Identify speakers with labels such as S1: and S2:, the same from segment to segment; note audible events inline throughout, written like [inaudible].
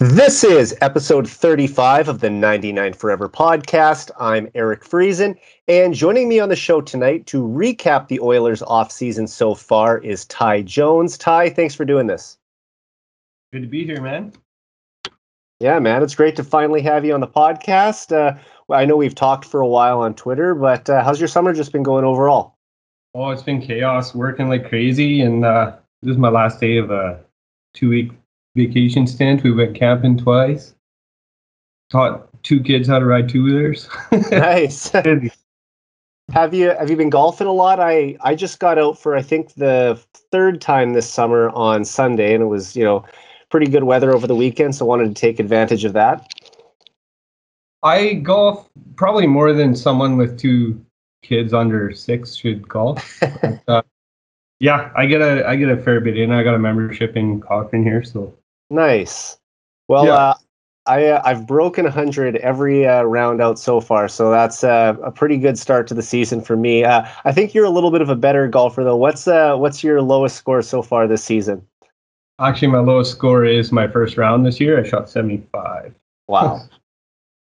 S1: This is episode 35 of the 99 Forever podcast. I'm Eric Friesen, and joining me on the show tonight to recap the Oilers' offseason so far is Ty Jones. Ty, thanks for doing this.
S2: Good to be here, man.
S1: Yeah, man, it's great to finally have you on the podcast. Uh, I know we've talked for a while on Twitter, but uh, how's your summer just been going overall?
S2: Oh, it's been chaos, working like crazy, and uh, this is my last day of a two-week vacation stint. We went camping twice. Taught two kids how to ride two wheelers. [laughs]
S1: nice. [laughs] have you have you been golfing a lot? I I just got out for I think the third time this summer on Sunday, and it was you know pretty good weather over the weekend, so wanted to take advantage of that.
S2: I golf probably more than someone with two kids under six should golf. [laughs] but, uh, yeah, I get a I get a fair bit in. I got a membership in Cochrane here, so
S1: Nice. Well, yeah. uh, I uh, I've broken hundred every uh, round out so far, so that's uh, a pretty good start to the season for me. Uh, I think you're a little bit of a better golfer though. What's uh what's your lowest score so far this season?
S2: Actually, my lowest score is my first round this year. I shot seventy five.
S1: Wow. [laughs]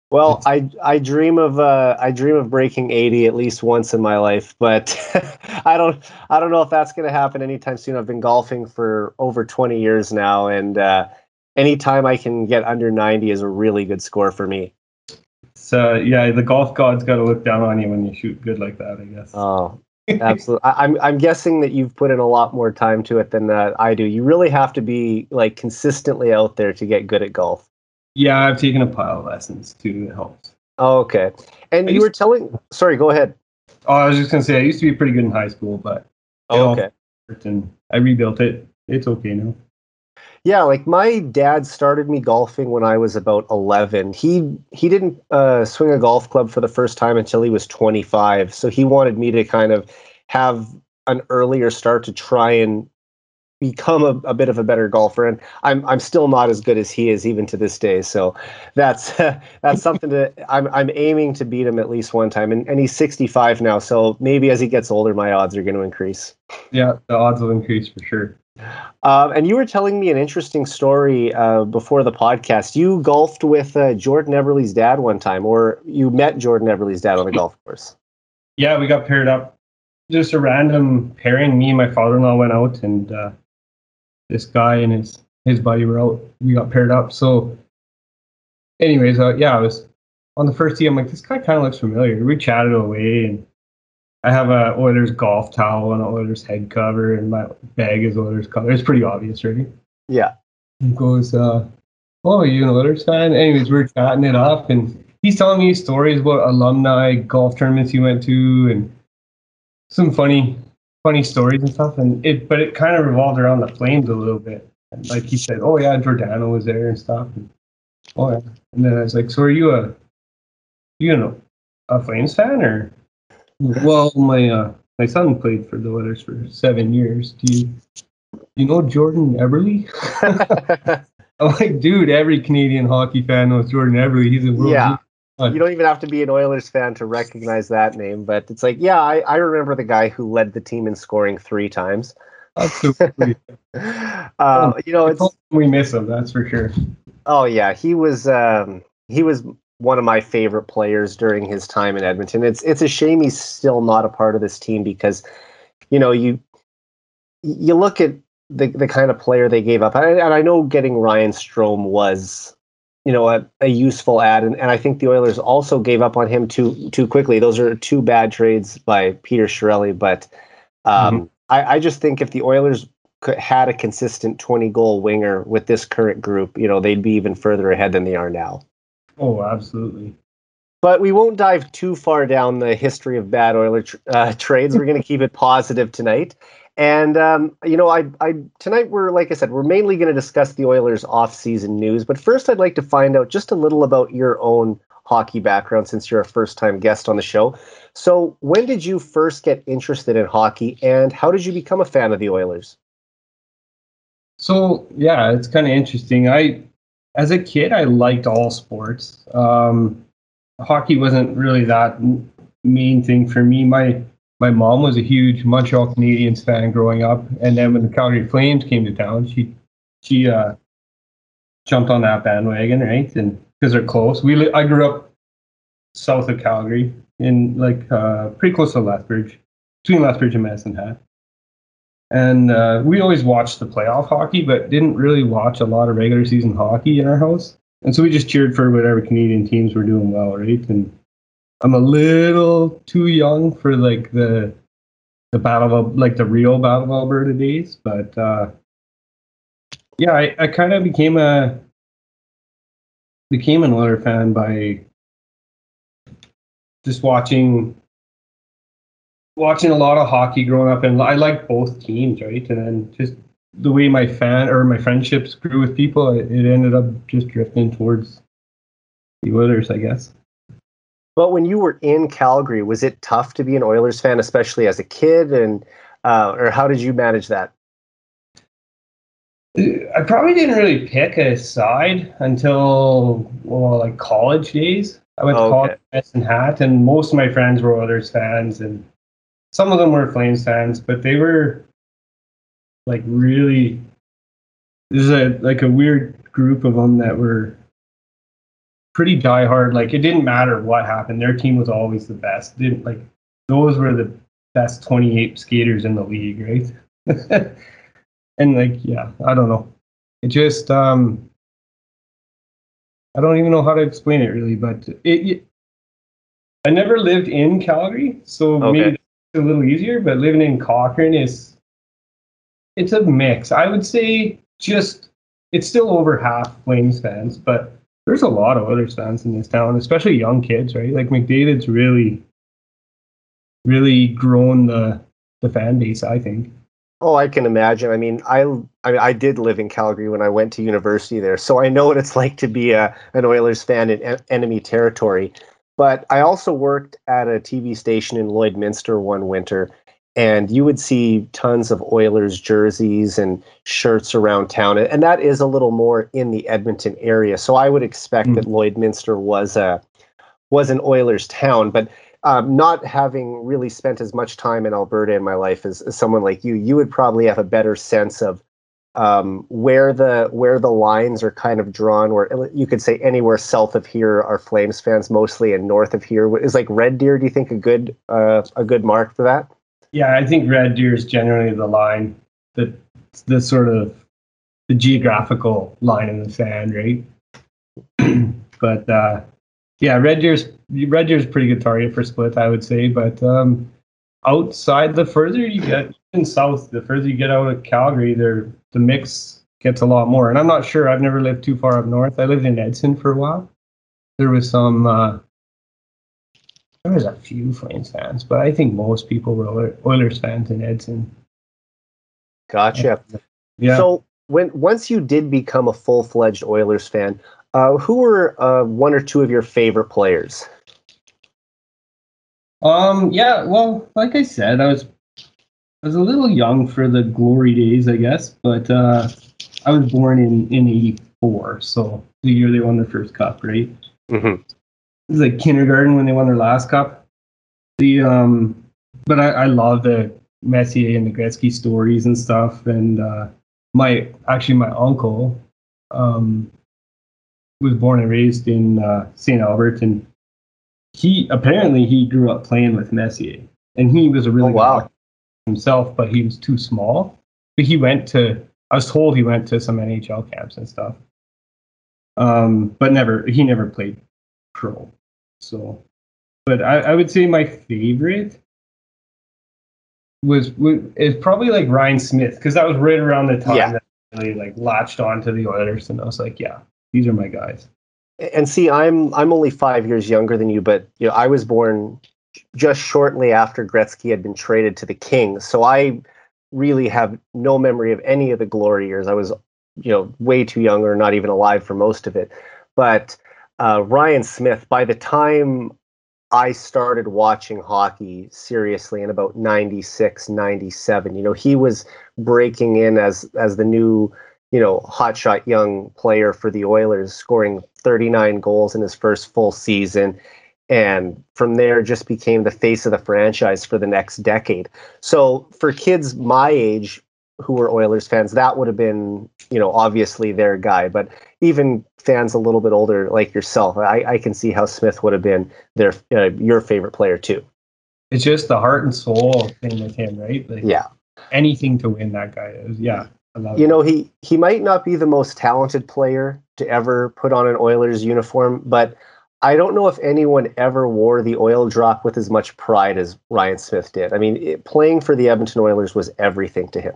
S1: Well, I I dream of uh, I dream of breaking 80 at least once in my life, but [laughs] I don't I don't know if that's going to happen anytime soon. I've been golfing for over 20 years now, and uh, anytime I can get under 90 is a really good score for me.
S2: So yeah, the golf gods got to look down on you when you shoot good like that, I guess.
S1: Oh, absolutely. I, I'm I'm guessing that you've put in a lot more time to it than uh, I do. You really have to be like consistently out there to get good at golf.
S2: Yeah, I've taken a pile of lessons too. It helps.
S1: Oh, okay. And I you were telling. Sorry, go ahead.
S2: Oh, I was just gonna say I used to be pretty good in high school, but
S1: oh, okay.
S2: And I rebuilt it. It's okay now.
S1: Yeah, like my dad started me golfing when I was about 11. He he didn't uh, swing a golf club for the first time until he was 25. So he wanted me to kind of have an earlier start to try and become a, a, bit of a better golfer and I'm I'm still not as good as he is even to this day. So that's [laughs] that's something to I'm I'm aiming to beat him at least one time and, and he's 65 now so maybe as he gets older my odds are going to increase.
S2: Yeah the odds will increase for sure.
S1: Uh, and you were telling me an interesting story uh, before the podcast. You golfed with uh, Jordan Eberle's dad one time or you met Jordan Eberle's dad on the golf course?
S2: Yeah we got paired up. Just a random pairing. Me and my father-in-law went out and uh, this guy and his his buddy were out. We got paired up. So, anyways, uh, yeah, I was on the first tee. I'm like, this guy kind of looks familiar. We chatted away, and I have a Oilers golf towel and an Oilers head cover, and my bag is Oilers color. It's pretty obvious, right?
S1: Yeah.
S2: He goes, uh, "Oh, are you an Oilers fan?" Anyways, we are chatting it up, and he's telling me stories about alumni golf tournaments he went to, and some funny funny stories and stuff. And it, but it kind of revolved around the Flames a little bit. And like he said, oh yeah, Giordano was there and stuff. And, oh yeah. And then I was like, so are you a, you know, a Flames fan or? Well, my uh, my son played for the Oilers for seven years. Do you, you know Jordan Eberle? [laughs] [laughs] I'm like, dude, every Canadian hockey fan knows Jordan Eberle. He's a world
S1: yeah you don't even have to be an Oilers fan to recognize that name, but it's like, yeah, I, I remember the guy who led the team in scoring three times.
S2: Absolutely.
S1: um, [laughs] you know, it's,
S2: we miss him, that's for sure.
S1: Oh yeah, he was um, he was one of my favorite players during his time in Edmonton. It's it's a shame he's still not a part of this team because, you know, you you look at the the kind of player they gave up, and I know getting Ryan Strome was you know a, a useful ad and, and I think the Oilers also gave up on him too too quickly. Those are two bad trades by Peter Chiarelli, but um, mm-hmm. I, I just think if the Oilers could, had a consistent 20 goal winger with this current group, you know, they'd be even further ahead than they are now.
S2: Oh, absolutely.
S1: But we won't dive too far down the history of bad Oiler uh, trades. We're going to keep it positive tonight. And um, you know, I, I tonight we're like I said, we're mainly going to discuss the Oilers' off-season news. But first, I'd like to find out just a little about your own hockey background, since you're a first-time guest on the show. So, when did you first get interested in hockey, and how did you become a fan of the Oilers?
S2: So, yeah, it's kind of interesting. I, as a kid, I liked all sports. Um, hockey wasn't really that main thing for me. My my mom was a huge Montreal Canadiens fan growing up, and then when the Calgary Flames came to town, she she uh, jumped on that bandwagon, right? And because they're close. We li- I grew up south of Calgary, in like uh, pretty close to Lethbridge, between Lethbridge and Medicine Hat. And uh, we always watched the playoff hockey, but didn't really watch a lot of regular season hockey in our house. And so we just cheered for whatever Canadian teams were doing well, right? And I'm a little too young for like the the battle of like the real battle of Alberta days, but uh, yeah, I, I kind of became a became an Oiler fan by just watching watching a lot of hockey growing up, and I like both teams, right? And then just the way my fan or my friendships grew with people, it, it ended up just drifting towards the Oilers, I guess.
S1: But when you were in Calgary, was it tough to be an Oilers fan, especially as a kid, and uh, or how did you manage that?
S2: I probably didn't really pick a side until well, like college days. I went to college in Hat, and most of my friends were Oilers fans, and some of them were Flames fans, but they were like really. There's a like a weird group of them that were pretty diehard. Like it didn't matter what happened; their team was always the best. Didn't like those were the best 28 skaters in the league, right? [laughs] and like yeah i don't know it just um i don't even know how to explain it really but it, it i never lived in calgary so okay. maybe it's a little easier but living in cochrane is it's a mix i would say just it's still over half flames fans but there's a lot of other fans in this town especially young kids right like mcdavid's really really grown the the fan base i think
S1: Oh, I can imagine. I mean, I I, mean, I did live in Calgary when I went to university there, so I know what it's [laughs] like to be a an Oilers fan in en- enemy territory. But I also worked at a TV station in Lloydminster one winter, and you would see tons of Oilers jerseys and shirts around town, and that is a little more in the Edmonton area. So I would expect mm. that Lloydminster was a was an Oilers town, but um, not having really spent as much time in Alberta in my life as, as someone like you, you would probably have a better sense of um, where the where the lines are kind of drawn. Where you could say anywhere south of here are Flames fans mostly, and north of here is like Red Deer. Do you think a good uh, a good mark for that?
S2: Yeah, I think Red Deer is generally the line that the sort of the geographical line in the sand, right? [clears throat] but uh, yeah, Red Deer's Red Deer's pretty good target for split, I would say. But um, outside, the further you get in south, the further you get out of Calgary, there the mix gets a lot more. And I'm not sure. I've never lived too far up north. I lived in Edson for a while. There was some. Uh, there was a few Flames fans, but I think most people were Oilers fans in Edson.
S1: Gotcha. Yeah. So when once you did become a full fledged Oilers fan, uh, who were uh, one or two of your favorite players?
S2: Um. Yeah. Well, like I said, I was I was a little young for the glory days, I guess. But uh, I was born in in '84, so the year they won their first cup, right? Mm-hmm. Like kindergarten when they won their last cup. The um, but I, I love the Messier and the Gretzky stories and stuff. And uh, my actually my uncle um was born and raised in uh, St. Albert, and he apparently he grew up playing with Messier, and he was a really oh,
S1: wow
S2: himself, but he was too small. But he went to I was told he went to some NHL camps and stuff, um, but never he never played pro. So, but I, I would say my favorite was, was is probably like Ryan Smyth because that was right around the time yeah. that I really like latched on to the Oilers, and I was like, yeah, these are my guys.
S1: And see, I'm I'm only five years younger than you, but you know, I was born just shortly after Gretzky had been traded to the Kings, so I really have no memory of any of the glory years. I was, you know, way too young or not even alive for most of it. But uh, Ryan Smyth, by the time I started watching hockey seriously in about 96, 97, you know, he was breaking in as as the new you know, hotshot young player for the Oilers, scoring 39 goals in his first full season. And from there, just became the face of the franchise for the next decade. So, for kids my age, who were Oilers fans, that would have been, you know, obviously their guy. But even fans a little bit older, like yourself, I, I can see how Smyth would have been their uh, your favorite player too.
S2: It's just the heart and soul thing with him, right? Like,
S1: Yeah,
S2: anything to win that guy is. Yeah,
S1: you
S2: it.
S1: know, he he might not be the most talented player to ever put on an Oilers uniform, but I don't know if anyone ever wore the oil drop with as much pride as Ryan Smyth did. I mean, it, playing for the Edmonton Oilers was everything to him.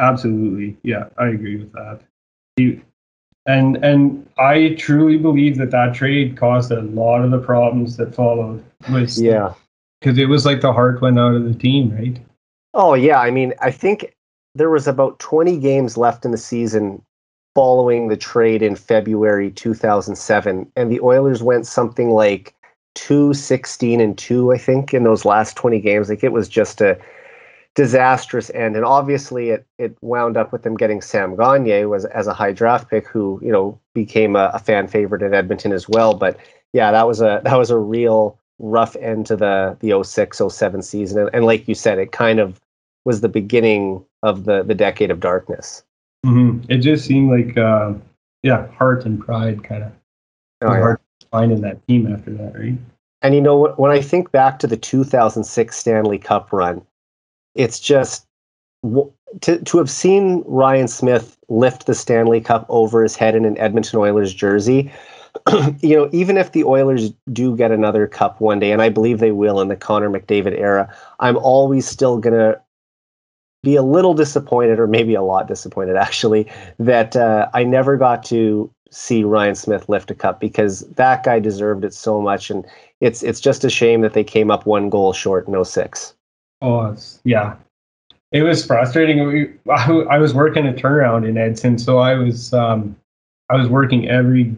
S2: Absolutely. Yeah, I agree with that. He, and and I truly believe that that trade caused a lot of the problems that followed. Was
S1: Yeah.
S2: because it was like the heart went out of the team, right?
S1: Oh yeah, I mean, I think there was about 20 games left in the season following the trade in February 2007 and the Oilers went something like 2 16 and 2 I think in those last 20 games. Like it was just a disastrous end and obviously it it wound up with them getting Sam Gagner was as a high draft pick who, you know, became a, a fan favorite in Edmonton as well, but yeah, that was a that was a real rough end to the the 06 07 season and, and like you said it kind of was the beginning of the the decade of darkness.
S2: hmm It just seemed like, uh, yeah, heart and pride kind of
S1: Oh, yeah.
S2: hard to find in that team after that, right?
S1: And you know? When I think back to the 2006 Stanley Cup run, it's just to to have seen Ryan Smyth lift the Stanley Cup over his head in an Edmonton Oilers jersey. [clears throat] you know, even if the Oilers do get another cup one day, and I believe they will in the Connor McDavid era, I'm always still gonna be a little disappointed, or maybe a lot disappointed actually, that uh, I never got to see Ryan Smyth lift a cup because that guy deserved it so much, and it's it's just a shame that they came up one goal short in 06.
S2: Oh, yeah. It was frustrating. We, I, I was working a turnaround in Edson, so I was um, I was working every,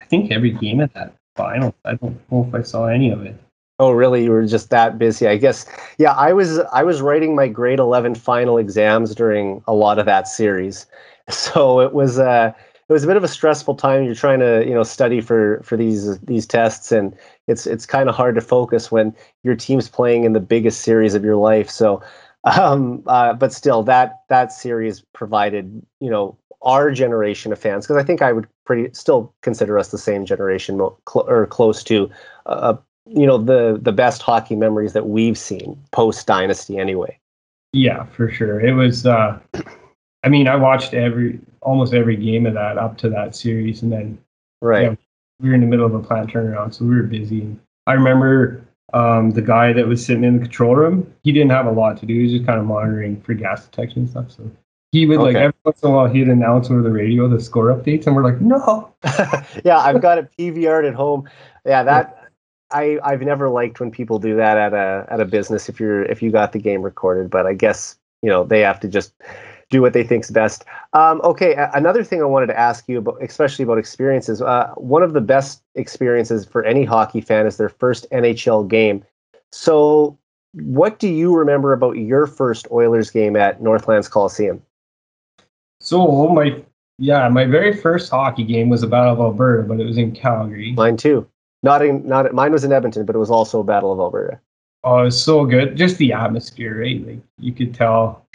S2: I think every game at that final. I don't know if I saw any of it.
S1: Oh, really? You were just that busy? I guess. Yeah, I was. I was writing my grade 11 final exams during a lot of that series, [laughs] so it was. Uh, it was a bit of a stressful time. You're trying to, you know, study for for these these tests, and it's it's kind of hard to focus when your team's playing in the biggest series of your life. So, um, uh, but still, that that series provided, you know, our generation of fans, because I think I would pretty still consider us the same generation cl- or close to. Uh, you know the the best hockey memories that we've seen post dynasty anyway
S2: Yeah, for sure. It was. Uh, I mean, I watched every almost every game of that up to that series, and then
S1: right
S2: Yeah. we were in the middle of a plant turnaround, so we were busy. I remember um, the guy that was sitting in the control room. He didn't have a lot to do. He was just kind of monitoring for gas detection and stuff. So he would like every once in a while he'd announce over the radio the score updates, and we're like, no. [laughs]
S1: yeah i've got it pvr'd at home yeah that i i've never liked when people do that at a at a business if you're if you got the game recorded but i guess you know they have to just do what they think's best um, okay another thing i wanted to ask you about especially about experiences uh, one of the best experiences for any hockey fan is their first nhl game so what do you remember about your first oilers game at northlands coliseum
S2: So my yeah, my very first hockey game was a Battle of Alberta, but it was in Calgary.
S1: Mine too. Not in not mine was in Edmonton, but it was also a Battle of Alberta.
S2: Oh, it was so good. Just the atmosphere, right? Like you could tell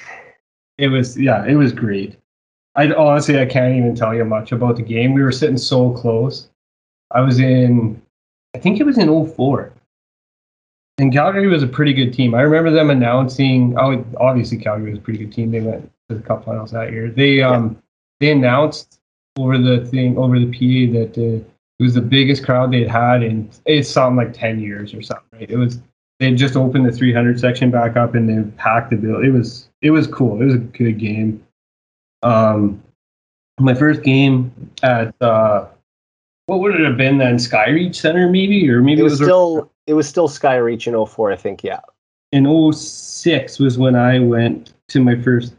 S2: it was yeah, it was great. I honestly I can't even tell you much about the game. We were sitting so close. I was in I think it was in 04. And Calgary was a pretty good team. I remember them announcing oh obviously Calgary was a pretty good team. They went to the cup finals that year. They um they announced over the thing over the PA that uh, it was the biggest crowd they'd had in it's something like 10 years or something, right? It was they just opened the 300 section back up and they packed the bill. It was it was cool. It was a good game. Um, my first game at uh, what would it have been then? Skyreach Center maybe, or maybe
S1: It was still it was still Skyreach in 04, I think. Yeah.
S2: in 06 was when I went to my first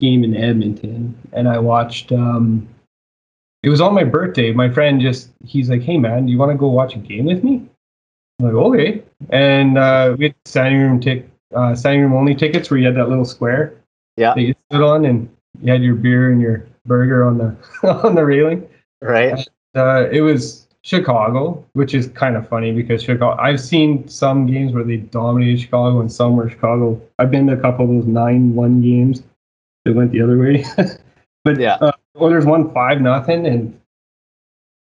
S2: game in Edmonton and I watched um it was on my birthday. My friend just he's like, Hey man, do you want to go watch a game with me? I'm like, okay. And uh we had standing room tick uh room only tickets where you had that little square
S1: Yeah.
S2: that you stood on and you had your beer and your burger on the [laughs] on the railing
S1: Right.
S2: uh, it was Chicago, which is kind of funny because Chicago. I've seen some games where they dominated Chicago, and some where Chicago. I've been to a couple of those nine-one games that went the other way. [laughs] but
S1: Yeah.
S2: uh, Oilers won five nothing, and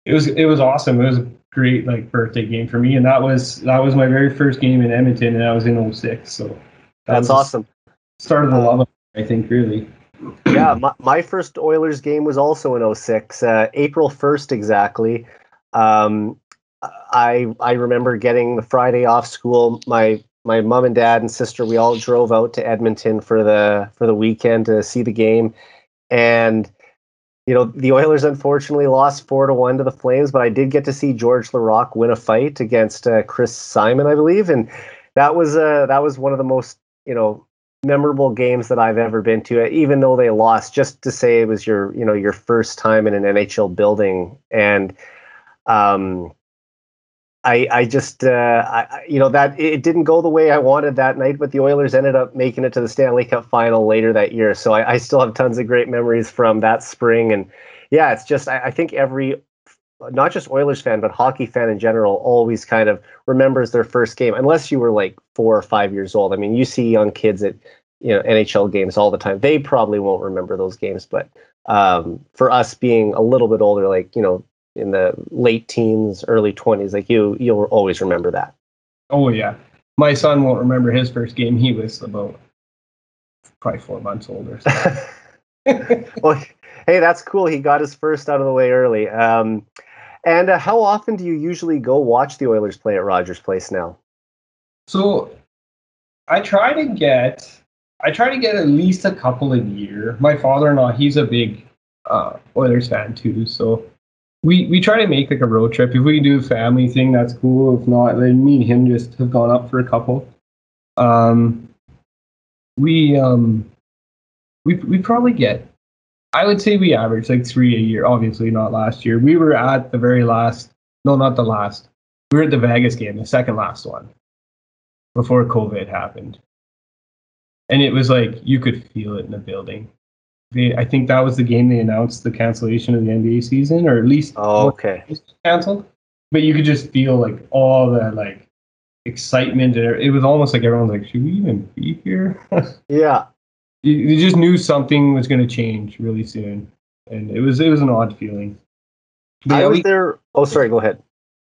S2: it was it was awesome. It was great like birthday game for me, and that was that was my very first game in Edmonton, and that was in 06. So that
S1: That's awesome.
S2: Start of the love, I think, really. [clears throat]
S1: yeah, my, my first Oilers game was also in 06, uh, April 1st exactly. Um, I I remember getting the Friday off school. My my mom and dad and sister we all drove out to Edmonton for the for the weekend to see the game, and you know the Oilers unfortunately lost four to one to the Flames, but I did get to see Georges Laraque win a fight against uh, Chris Simon, I believe, and that was uh, that was one of the most you know memorable games that I've ever been to, even though they lost. Just to say it was your, you know, your first time in an NHL building, and um, I, I just, uh, I, you know, that it didn't go the way I wanted that night, but the Oilers ended up making it to the Stanley Cup final later that year. So I, I still have tons of great memories from that spring, and yeah, it's just, I, I think every not just Oilers fan, but hockey fan in general, always kind of remembers their first game, unless you were like four or five years old. I mean, you see young kids at you know NHL games all the time. They probably won't remember those games, but um, for us being a little bit older, like you know, in the late teens, early twenties, like you, you'll always remember that.
S2: Oh yeah, my son won't remember his first game. He was about probably four months older. So. [laughs] [laughs]
S1: well, hey, that's cool. He got his first out of the way early. Um, and uh, how often do you usually go watch the Oilers play at Rogers Place now?
S2: So I try to get I try to get at least a couple a year. My father-in-law, he's a big uh, Oilers fan too, so we we try to make like a road trip. If we can do a family thing, that's cool. If not, then me and him just have gone up for a couple. Um, we um we we probably get I would say we average like three a year. Obviously, not last year. We were at the very last. No, not the last. We were at the Vegas game, the second last one, before COVID happened, and it was like you could feel it in the building. They, I think that was the game they announced the cancellation of the NBA season, or at least
S1: Oh, okay.
S2: canceled. But you could just feel like all that like excitement. and It was almost like everyone's like, "Should we even be here?" [laughs]
S1: Yeah.
S2: you, you just knew something was going to change really soon, and it was it was an odd feeling. But
S1: I was
S2: we,
S1: there. Oh, sorry. Go ahead.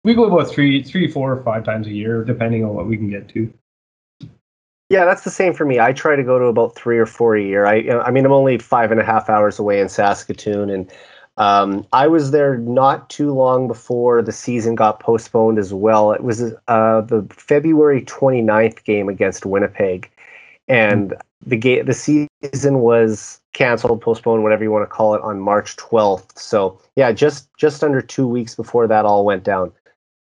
S2: we go about three, three, four, or five times a year, depending on what we can get to.
S1: Yeah, that's the same for me. I try to go to about three or four a year. I, I mean, I'm only five and a half hours away in Saskatoon, and um, I was there not too long before the season got postponed as well. It was uh, the February 29th game against Winnipeg, and the game, the season was canceled, postponed, whatever you want to call it, on March 12th. So yeah, just just under two weeks before that all went down.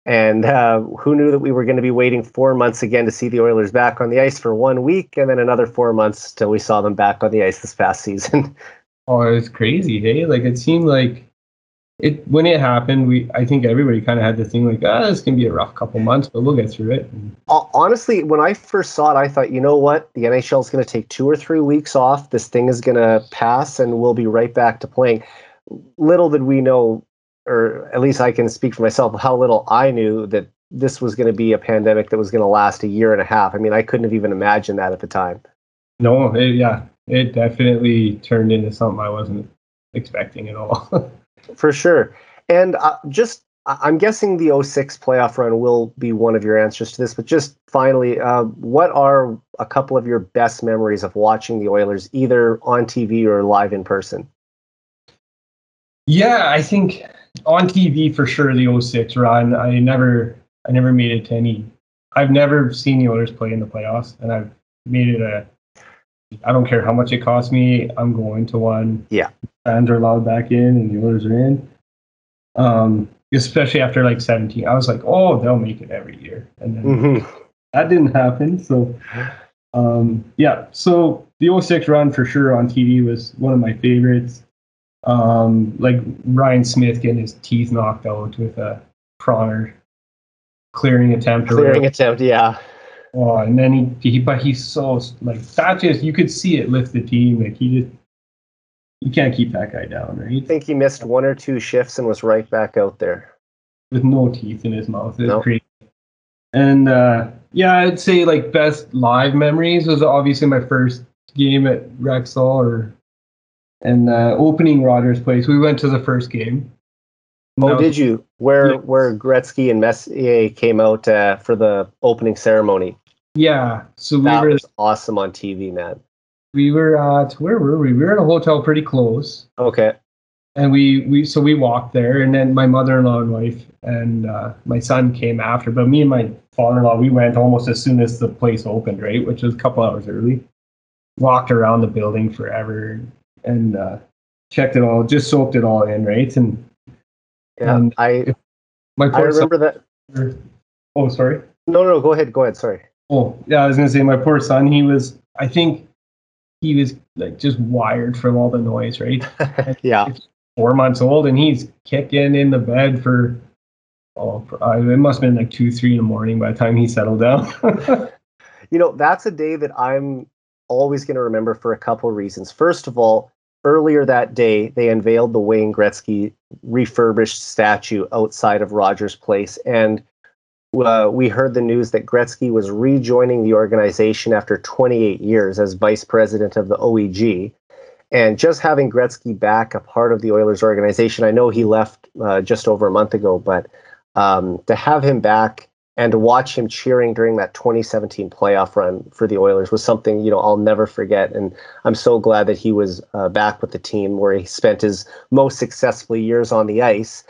S1: And uh, who knew that we were going to be waiting four months again to see the Oilers back on the ice for one week, and then another four months till we saw them back on the ice this past season. [laughs]
S2: Oh, it was crazy, hey! Like it seemed like it when it happened. We I think everybody kind of had the thing like, ah, this can be a rough couple months, but we'll get through it.
S1: Honestly, when I first saw it, I thought, you know what? The NHL is going to take two or three weeks off. This thing is going to pass, and we'll be right back to playing. Little did we know, or at least I can speak for myself, how little I knew that this was going to be a pandemic that was going to last a year and a half. I mean, I couldn't have even imagined that at the time.
S2: no, it, yeah, it definitely turned into something I wasn't expecting at all. [laughs]
S1: For sure. And uh, just, I'm guessing the 06 playoff run will be one of your answers to this, but just finally, uh, what are a couple of your best memories of watching the Oilers either on TV or live in person?
S2: Yeah, I think on TV for sure the 06 run. I never I never made it to any I've never seen the Oilers play in the playoffs and I've made it a I don't care how much it costs me, I'm going to one.
S1: Yeah.
S2: Fans are allowed back in and the Oilers are in. Um especially after like 17. I was like, "Oh, they'll make it every year." And then
S1: Mm-hmm.
S2: that didn't happen. So, um, yeah. So the 06 run for sure on TV was one of my favorites. Um, like Ryan Smyth getting his teeth knocked out with a Pronger clearing attempt. or
S1: Clearing attempt, yeah.
S2: Oh, and then he, he, but he's so like that. Just you could see it lift the team. Like he just, you can't keep that guy down,
S1: I
S2: right?
S1: think he missed one or two shifts and was right back out there.
S2: With no teeth in his mouth. It's
S1: Nope.
S2: crazy. And uh, yeah, I'd say like best live memories was obviously my first game at Rexall or and uh, opening Rogers Place. We went to the first game.
S1: Oh,
S2: No.
S1: did you? Where
S2: Yeah.
S1: where Gretzky and Messier came out uh, for the opening ceremony?
S2: Yeah, so we
S1: That
S2: were
S1: was awesome on TV, man.
S2: we were at where were we? We were at a hotel pretty close,
S1: Okay.
S2: and we we so we walked there, and then my mother-in-law and wife and uh, my son came after, but me and my father-in-law we went almost as soon as the place opened, right, which was a couple hours early. Walked around the building forever and uh, checked it all, just soaked it all in, right, and
S1: Yeah.
S2: And
S1: I
S2: my
S1: I
S2: poor son.
S1: remember that.
S2: Oh, sorry.
S1: No, no. Go ahead. Go ahead. Sorry.
S2: Oh, yeah, I was gonna say my poor son. He was, I think, he was like just wired from all the noise, right? [laughs]
S1: yeah.
S2: Four months old, and he's kicking in the bed for, oh, for, uh, it must have been like two, three in the morning by the time he settled down. [laughs]
S1: You know, that's a day that I'm always going to remember for a couple of reasons. First of all, earlier that day, they unveiled the Wayne Gretzky refurbished statue outside of Rogers Place. And uh, we heard the news that Gretzky was rejoining the organization after 28 years as vice president of the OEG. And just having Gretzky back a part of the Oilers organization, I know he left uh, just over a month ago, but um, to have him back and to watch him cheering during that 2017 playoff run for the Oilers was something you know I'll never forget. And I'm so glad that he was uh, back with the team where he spent his most successful years on the ice.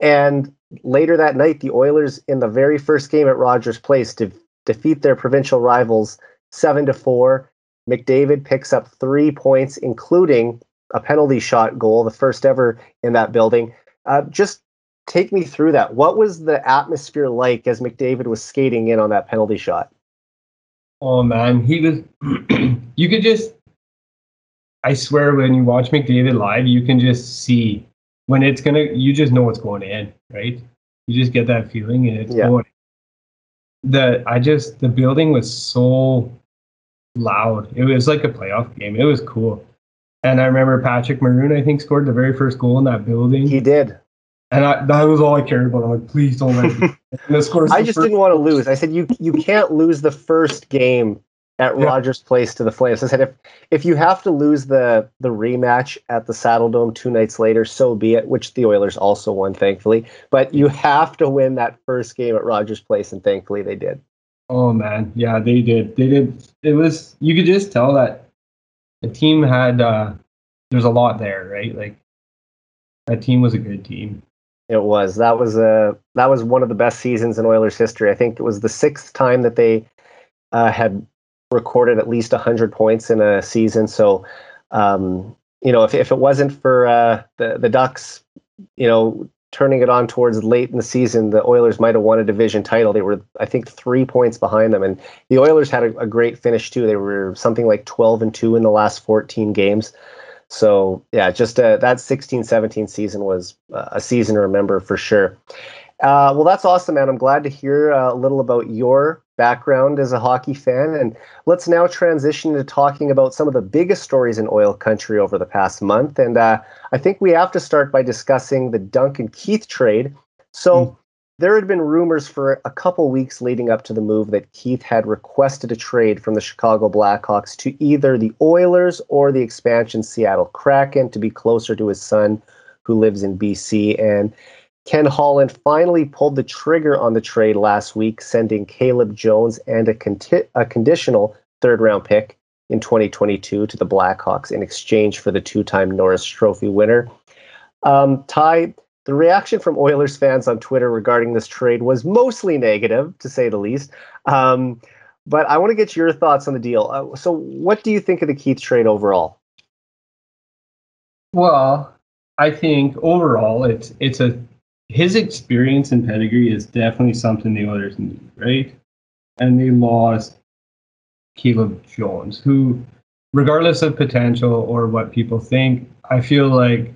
S1: And later that night, the Oilers in the very first game at Rogers Place to defeat their provincial rivals seven to four. McDavid picks up three points, including a penalty shot goal, the first ever in that building. Uh, just take me through that. What was the atmosphere like as McDavid was skating in on that penalty shot?
S2: oh man, he was. [clears throat] you could just. I swear, when you watch McDavid live, you can just see when it's gonna. You just know what's going in, right? You just get that feeling, and it's
S1: Yeah.
S2: going. The I just the building was so loud. It was like a playoff game. It was cool. And I remember Patrick Maroon, I think, scored the very first goal in that building.
S1: He did.
S2: And I, that was all I cared about. I'm like, please don't let me. [laughs] And of course,
S1: I just
S2: first-
S1: didn't want to lose. I said you you can't lose the first game at
S2: Yeah.
S1: Rogers Place to the Flames. I said if if you have to lose the the rematch at the Saddledome two nights later, so be it. Which the Oilers also won, thankfully. But you have to win that first game at Rogers Place, and thankfully they did.
S2: Oh man, yeah, they did. They did. It was you could just tell that the team had. uh There's a lot there, right? Like that team was a good team.
S1: It was that was a that was one of the best seasons in Oilers history. I think it was the sixth time that they uh, had recorded at least hundred points in a season. So, um, you know, if if it wasn't for uh, the the Ducks, you know, turning it on towards late in the season, the Oilers might have won a division title. They were, I think, three points behind them, and the Oilers had a, a great finish too. They were something like twelve and two in the last fourteen games. So yeah, just uh, that 16-17 season was uh, a season to remember for sure. Uh, well, that's awesome, man. I'm glad to hear uh, a little about your background as a hockey fan. And let's now transition to talking about some of the biggest stories in oil country over the past month. And uh, I think we have to start by discussing the Duncan Keith trade. So
S2: Mm.
S1: There had been rumors for a couple weeks leading up to the move that Keith had requested a trade from the Chicago Blackhawks to either the Oilers or the expansion Seattle Kraken to be closer to his son who lives in BC. And Ken Holland finally pulled the trigger on the trade last week, sending Caleb Jones and a, conti- a conditional third round pick in 2022 to the Blackhawks in exchange for the two time Norris Trophy winner. Um, Ty, the reaction from Oilers fans on Twitter regarding this trade was mostly negative, to say the least. Um, but I want to get your thoughts on the deal. Uh, so, what do you think of the Keith trade overall?
S2: Well, I think overall, it's it's a his experience and pedigree is definitely something the Oilers need, right? And they lost Caleb Jones, who, regardless of potential or what people think, I feel like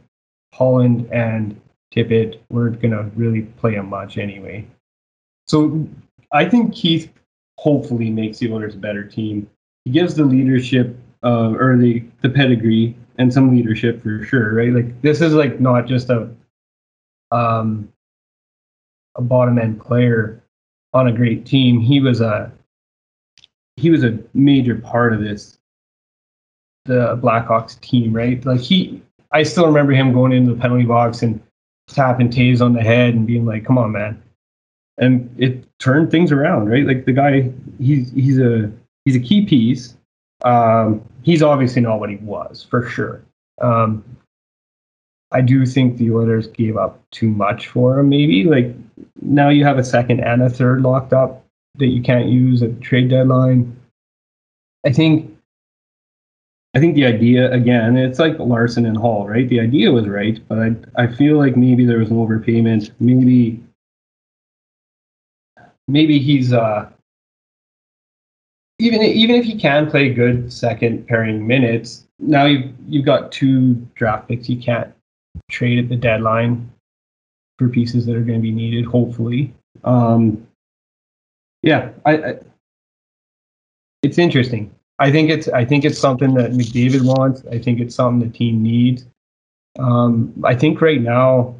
S2: Holland and Tippett weren't gonna really play him much anyway. So I think Keith hopefully makes the Oilers a better team. He gives the leadership uh, or the the pedigree and some leadership for sure, right? Like this is like not just a um a bottom end player on a great team. He was a he was a major part of this the Blackhawks team, right? Like he, I still remember him going into the penalty box and tapping Toews on the head and being like, "Come on, man!" And it turned things around, right? Like the guy, he's he's a he's a key piece. Um, he's obviously not what he was for sure. Um, I do think the Oilers gave up too much for him. Maybe like now you have a second and a third locked up that you can't use at trade deadline. I think I think the idea again, it's like Larsson and Hall, right? The idea was right, but I I feel like maybe there was an overpayment. Maybe maybe he's uh even even if he can play good second pairing minutes, now you've you've got two draft picks. You can't trade at the deadline for pieces that are going to be needed. Hopefully, um, yeah, I, I, it's interesting. I think it's I think it's something that McDavid wants. I think it's something the team needs. Um, I think right now,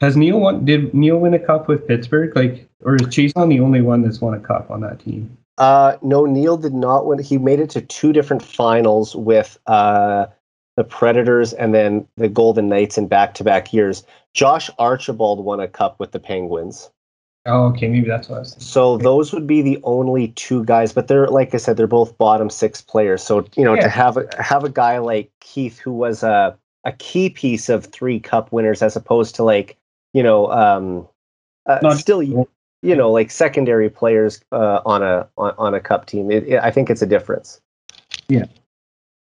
S2: has Neal won? Did Neal win a cup with Pittsburgh? Like, or is Chiasson the only one that's won a cup on that team?
S1: Uh, no, Neal did not win. He made it to two different finals with uh, the Predators and then the Golden Knights in back-to-back years. Josh Archibald won a cup with the Penguins.
S2: Oh, okay, maybe that's what I was thinking.
S1: So those would be the only two guys, but they're like I said, they're both bottom six players. So you know,
S2: Yeah.
S1: to have a have a guy like Keith who was a a key piece of three cup winners as opposed to like you know um uh,
S2: Not-
S1: still you know like secondary players uh, on a on, on a cup team. It, it, I think it's a difference.
S2: Yeah,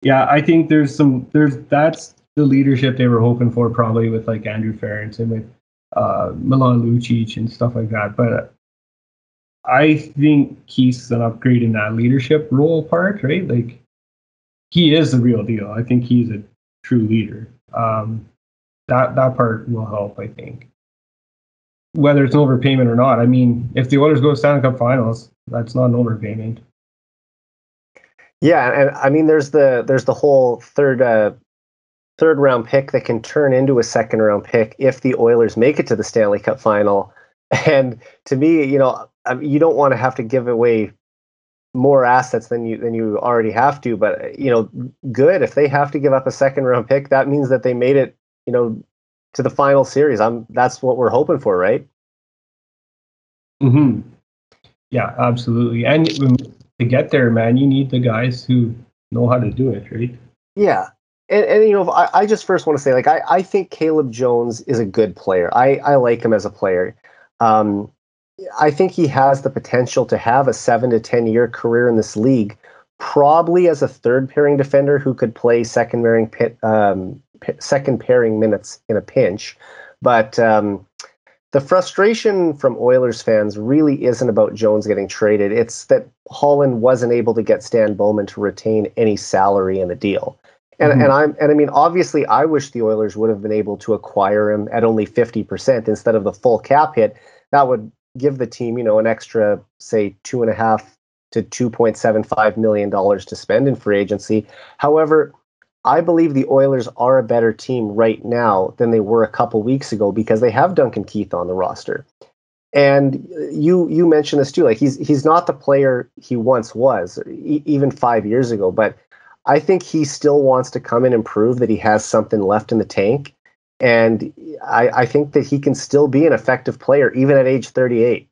S2: yeah, I think there's some there's that's the leadership they were hoping for probably with like Andrew and with uh, Milan Lucic and stuff like that. But I think Keith's an upgrade in that leadership role part, right? Like he is the real deal. I think he's a true leader. Um, that that part will help, I think. Whether it's an overpayment or not, I mean, if the Oilers go to Stanley Cup Finals, that's not an overpayment.
S1: Yeah, and I mean, there's the there's the whole third uh, third round pick that can turn into a second round pick if the Oilers make it to the Stanley Cup final. [laughs] And to me, you know, you don't want to have to give away more assets than you than you already have to. But you know, good if they have to give up a second round pick, that means that they made it, you know, to the final series. I'm that's what we're hoping for, right?
S2: hmm Yeah, absolutely. And um, to get there, man, you need the guys who know how to do it, right?
S1: Yeah. And, and you know, I, I just first want to say, like, I, I think Caleb Jones is a good player. I, I like him as a player. Um, I think he has the potential to have a seven to 10 year career in this league, probably as a third pairing defender who could play second pairing, pit, um, second pairing minutes in a pinch. But um, the frustration from Oilers fans really isn't about Jones getting traded. It's that Holland wasn't able to get Stan Bowman to retain any salary in the deal. And,
S2: Mhm.
S1: and I'm and I mean obviously I wish the Oilers would have been able to acquire him at only 50% instead of the full cap hit. That would give the team, you know, an extra say two and a half to two point seven five million dollars to spend in free agency. However, I believe the Oilers are a better team right now than they were a couple weeks ago because they have Duncan Keith on the roster. And you you mentioned this too. Like he's he's not the player he once was, e- even five years ago. But I think he still wants to come in and prove that he has something left in the tank. And I, I think that he can still be an effective player even at age 38.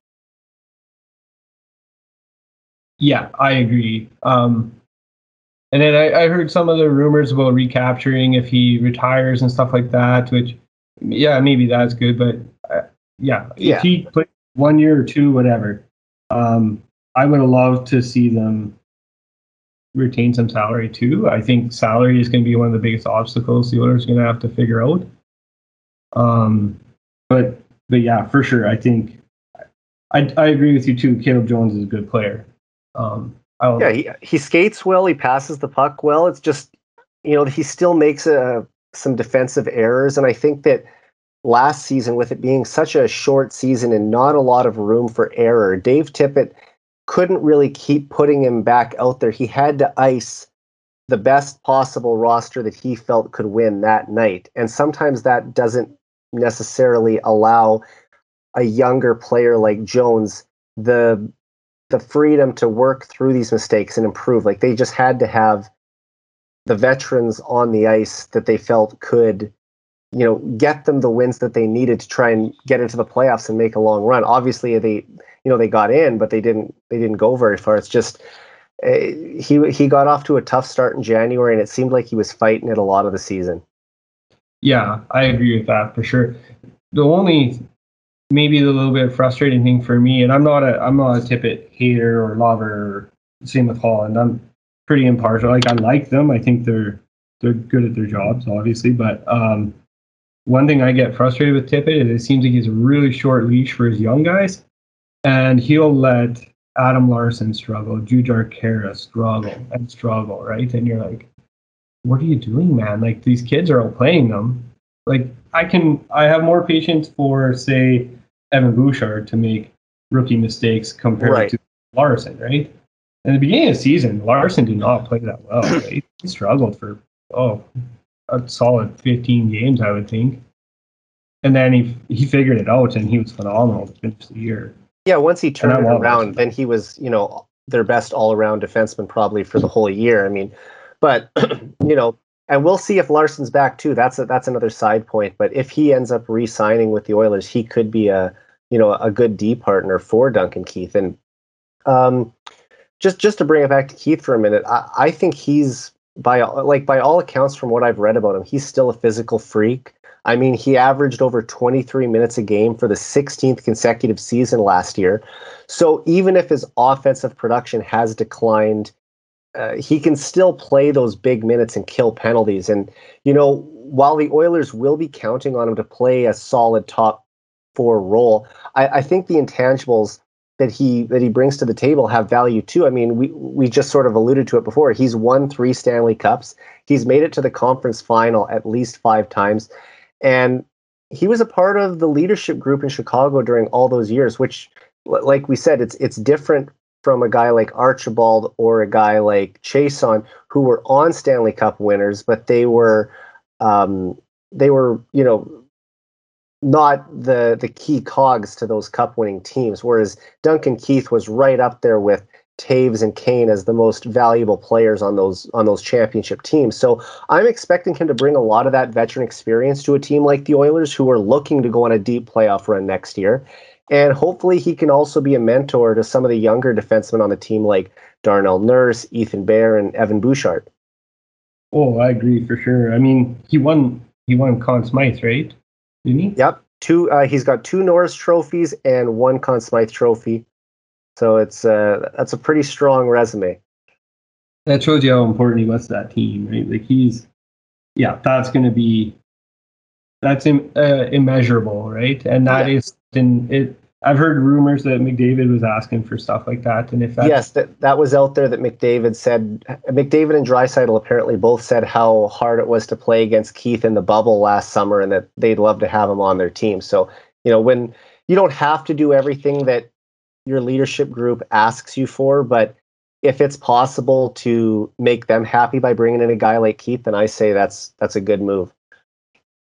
S2: Yeah, I agree. Um, and then I, I heard some of the rumors about recapturing if he retires and stuff like that, which, yeah, maybe that's good. But uh, yeah,
S1: Yeah.
S2: if he played one year or two, whatever, um, I would have loved to see them retain some salary too. I think salary is going to be one of the biggest obstacles the Oilers are going to have to figure out. Um, but but yeah, for sure, I think I I agree with you too. Caleb Jones is a good player. Um,
S1: Yeah, he, he skates well. He passes the puck well. It's just, you know, he still makes uh some defensive errors. And I think that last season, with it being such a short season and not a lot of room for error, Dave Tippett couldn't really keep putting him back out there. He had to ice the best possible roster that he felt could win that night. And sometimes that doesn't necessarily allow a younger player like Jones the the freedom to work through these mistakes and improve. Like they just had to have the veterans on the ice that they felt could you know get them the wins that they needed to try and get into the playoffs and make a long run obviously they you know they got in but they didn't they didn't go very far. It's just uh, he he got off to a tough start in January and it seemed like he was fighting it a lot of the season.
S2: Yeah i agree with that for sure. The only maybe the little bit frustrating thing for me and i'm not a i'm not a tippett hater or lover same with holland. I'm pretty impartial. Like i like them. I think they're they're good at their jobs obviously but um one thing I get frustrated with Tippett is it seems like he's a really short leash for his young guys, and he'll let Adam Larsson struggle, Jujhar Khaira struggle and struggle, right? And you're like, what are you doing, man? Like these kids are all playing them. Like I can, I have more patience for say Evan Bouchard to make rookie mistakes compared right. to Larsson, right? In the beginning of the season, Larsson did not play that well. [clears throat] Right? He struggled for oh a solid 15 games, I would think. And then he he figured it out, and he was phenomenal to finish the year.
S1: Yeah, once he turned around, then he was you know their best all around defenseman probably for the whole year. I mean, but [clears throat] you know, and we'll see if Larsson's back too. That's a, that's another side point. But if he ends up re-signing with the Oilers, he could be a you know a good D partner for Duncan Keith. And um, just just to bring it back to Keith for a minute, I, I think he's by like by all accounts from what I've read about him, he's still a physical freak. I mean, he averaged over 23 minutes a game for the 16th consecutive season last year. So even if his offensive production has declined, uh, he can still play those big minutes and kill penalties. And you know, while the Oilers will be counting on him to play a solid top four role, I, I think the intangibles that he that he brings to the table have value too. I mean, we we just sort of alluded to it before. He's won three Stanley Cups. He's made it to the conference final at least five times, and he was a part of the leadership group in Chicago during all those years. Which, like we said, it's it's different from a guy like Archibald or a guy like Chiasson, who were on Stanley Cup winners, but they were um, they were you know not the the key cogs to those cup winning teams. Whereas Duncan Keith was right up there with Toews and Kane as the most valuable players on those on those championship teams. So I'm expecting him to bring a lot of that veteran experience to a team like the Oilers, who are looking to go on a deep playoff run next year. And hopefully he can also be a mentor to some of the younger defensemen on the team like Darnell Nurse, Ethan Bear, and Evan Bouchard.
S2: Oh, I agree for sure. I mean, he won he won Conn Smythe, right? Didn't he?
S1: Yep. Two. Uh, he's got two Norris trophies and one Conn Smythe trophy. So it's uh, that's a pretty strong resume.
S2: That shows you how important he was to that team, right? Like he's, yeah, that's going to be, that's Im- uh, immeasurable, right? And that yeah. is in it. I've heard rumors that McDavid was asking for stuff like that, and if
S1: yes, that that was out there that McDavid said. McDavid and Draisaitl apparently both said how hard it was to play against Keith in the bubble last summer, and that they'd love to have him on their team. So you know, when you don't have to do everything that your leadership group asks you for, but if it's possible to make them happy by bringing in a guy like Keith, then I say that's that's a good move.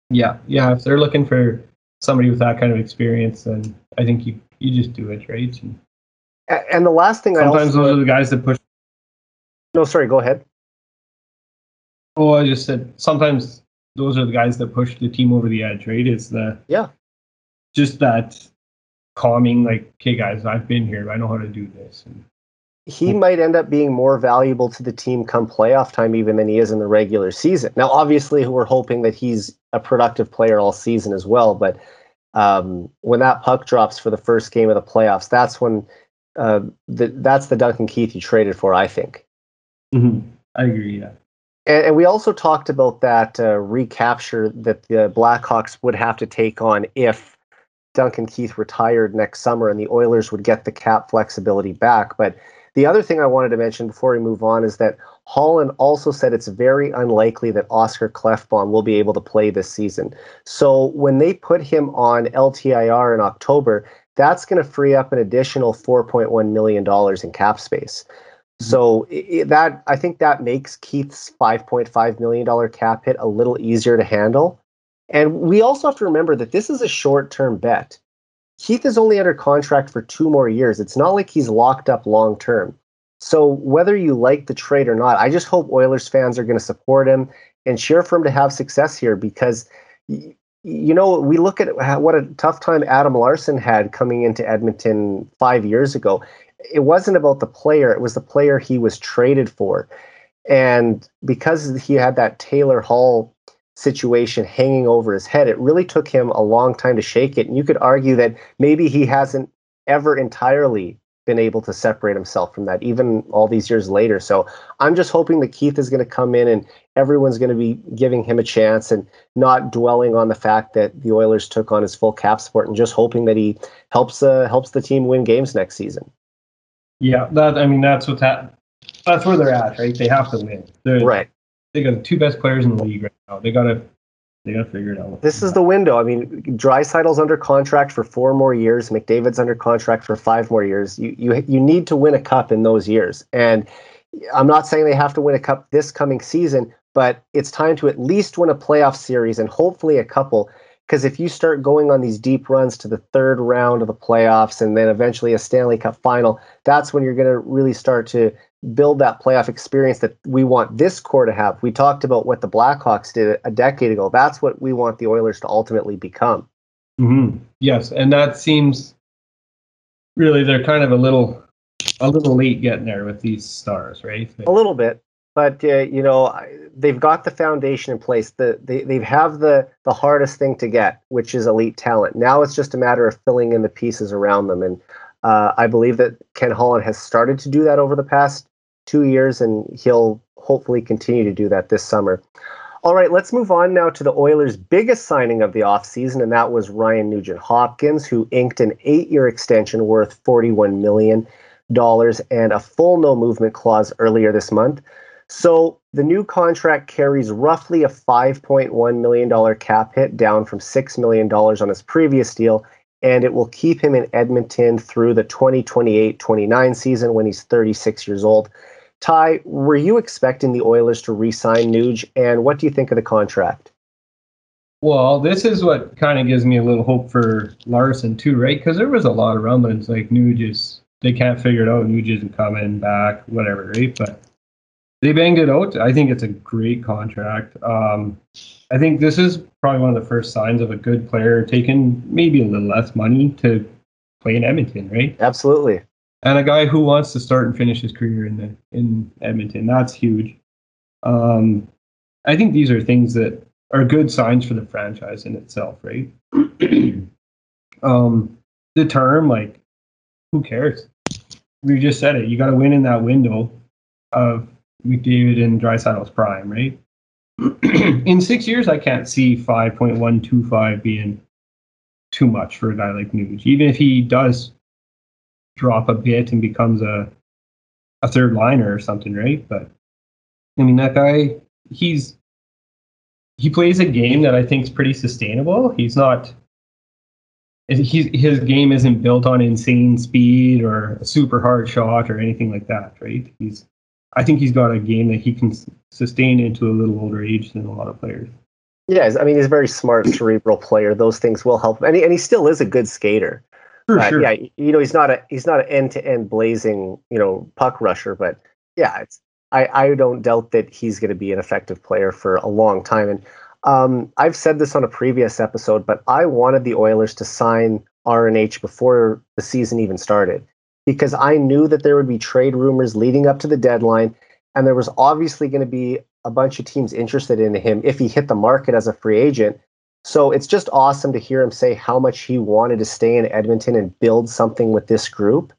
S2: Yeah, yeah. If they're looking for somebody with that kind of experience, then I think you you just do it, right? And,
S1: and the last thing
S2: I
S1: sometimes
S2: those are the guys that push.
S1: No, sorry. Go ahead.
S2: Oh, I just said sometimes those are the guys that push the team over the edge, right? It's the
S1: yeah,
S2: just that calming, like, okay, guys, I've been here, I know how to do this. And,
S1: he might end up being more valuable to the team come playoff time even than he is in the regular season. Now, obviously, we're hoping that he's a productive player all season as well. But um, when that puck drops for the first game of the playoffs, that's when uh, the, that's the Duncan Keith you traded for, I think.
S2: Mm-hmm. I agree. Yeah.
S1: And, and, we also talked about that uh, recapture that the Blackhawks would have to take on if Duncan Keith retired next summer and the Oilers would get the cap flexibility back. But the other thing I wanted to mention before we move on is that Holland also said it's very unlikely that Oscar Klefbom will be able to play this season. So when they put him on LTIR in October, that's going to free up an additional $4.1 million in cap space. Mm-hmm. So it, that I think that makes Keith's $5.5 million cap hit a little easier to handle. And we also have to remember that this is a short term bet. Keith is only under contract for two more years. It's not like he's locked up long term. So whether you like the trade or not, I just hope Oilers fans are going to support him and cheer for him to have success here because you know, we look at what a tough time Adam Larsson had coming into Edmonton five years ago. It wasn't about the player, it was the player he was traded for. And because he had that Taylor Hall situation hanging over his head, it really took him a long time to shake it. And you could argue that maybe he hasn't ever entirely been able to separate himself from that, even all these years later. So I'm just hoping that Keith is going to come in and everyone's going to be giving him a chance and not dwelling on the fact that the Oilers took on his full cap support and just hoping that he helps uh, helps the team win games next season.
S2: Yeah, that I mean that's what that that's where they're at, right? They have to win. They're,
S1: right.
S2: They got the two best players in the league right now. They got to they got to figure it out.
S1: This is the window. I mean, Draisaitl's under contract for four more years. McDavid's under contract for five more years. You you you need to win a cup in those years. And I'm not saying they have to win a cup this coming season, but it's time to at least win a playoff series and hopefully a couple. Because if you start going on these deep runs to the third round of the playoffs and then eventually a Stanley Cup final, that's when you're going to really start to build that playoff experience that we want this core to have. We talked about what the Blackhawks did a decade ago. That's what we want the Oilers to ultimately become.
S2: Mm-hmm. Yes, and that seems really they're kind of a little a little late getting there with these stars, right?
S1: A little bit, but uh, you know they've got the foundation in place. The they they have the the hardest thing to get, which is elite talent. Now it's just a matter of filling in the pieces around them, and uh, I believe that Ken Holland has started to do that over the past two years, and he'll hopefully continue to do that this summer. All right, let's move on now to the Oilers' biggest signing of the offseason, and that was Ryan Nugent Hopkins, who inked an eight year extension worth $41 million and a full no movement clause earlier this month. So the new contract carries roughly a $5.1 million cap hit, down from $6 million on his previous deal, and it will keep him in Edmonton through the 2028 29 season when he's 36 years old. Ty, were you expecting the Oilers to re sign Nuge, and what do you think of the contract?
S2: Well, this is what kind of gives me a little hope for Larsson, too, right? Because there was a lot of rumblings like Nuge is, they can't figure it out, Nuge isn't coming back, whatever, right? But they banged it out. I think it's a great contract. Um, I think this is probably one of the first signs of a good player taking maybe a little less money to play in Edmonton, right?
S1: Absolutely.
S2: And a guy who wants to start and finish his career in the in Edmonton. That's huge. Um, I think these are things that are good signs for the franchise in itself, right? [clears throat] um, the term, like, who cares? We just said it. You got to win in that window of McDavid and Draisaitl's prime, right? [clears throat] in six years, I can't see 5.125 being too much for a guy like Nuge. Even if he does drop a bit and becomes a a third liner or something, right? But I mean, that guy, he's he plays a game that I think is pretty sustainable. He's not. He's, his game isn't built on insane speed or a super hard shot or anything like that, right? He's I think he's got a game that he can sustain into a little older age than a lot of players.
S1: Yeah, I mean, he's a very smart, cerebral player. Those things will help, and he, and he still is a good skater.
S2: For uh, sure.
S1: Yeah, you know, he's not a he's not an end to end blazing, you know, puck rusher, but yeah, it's I I don't doubt that he's going to be an effective player for a long time. And um, I've said this on a previous episode, but I wanted the Oilers to sign RNH before the season even started because I knew that there would be trade rumors leading up to the deadline, and there was obviously going to be a bunch of teams interested in him if he hit the market as a free agent. So it's just awesome to hear him say how much he wanted to stay in Edmonton and build something with this group.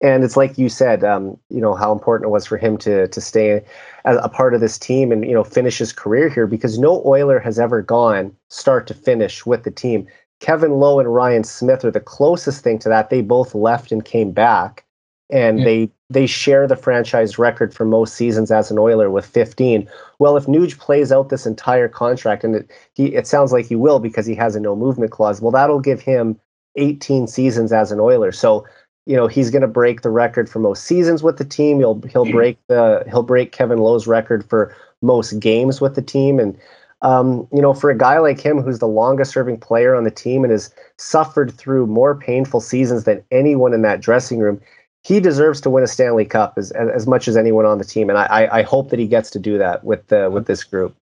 S1: And it's like you said, um, you know how important it was for him to to stay as a part of this team and you know finish his career here because no Oiler has ever gone start to finish with the team. Kevin Lowe and Ryan Smyth are the closest thing to that. They both left and came back, and yeah. they they share the franchise record for most seasons as an Oiler with 15. Well, if Nuge plays out this entire contract, and it he it sounds like he will because he has a no movement clause. Well, that'll give him 18 seasons as an Oiler. So you know he's going to break the record for most seasons with the team. He'll he'll break the he'll break Kevin Lowe's record for most games with the team, and um, you know, for a guy like him, who's the longest serving player on the team and has suffered through more painful seasons than anyone in that dressing room, he deserves to win a Stanley Cup as as much as anyone on the team, and I I hope that he gets to do that with the with this group.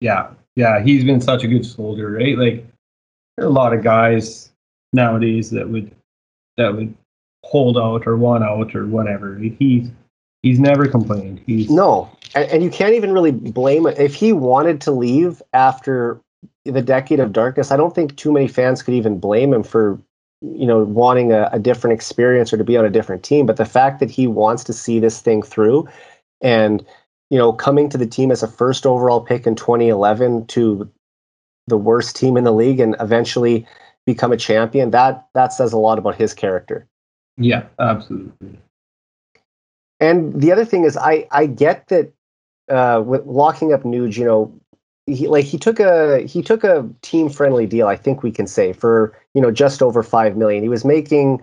S2: Yeah, yeah, he's been such a good soldier, right? Like there are a lot of guys nowadays that would that would hold out or want out or whatever. He's he's never complained. He's
S1: no, and, and you can't even really blame it if he wanted to leave after the decade of darkness. I don't think too many fans could even blame him for you know wanting a, a different experience or to be on a different team. But the fact that he wants to see this thing through, and you know coming to the team as a first overall pick in 2011 to the worst team in the league and eventually become a champion that that says a lot about his character
S2: yeah absolutely
S1: and the other thing is i i get that uh with locking up nuge you know he like he took a he took a team friendly deal i think we can say for you know just over 5 million he was making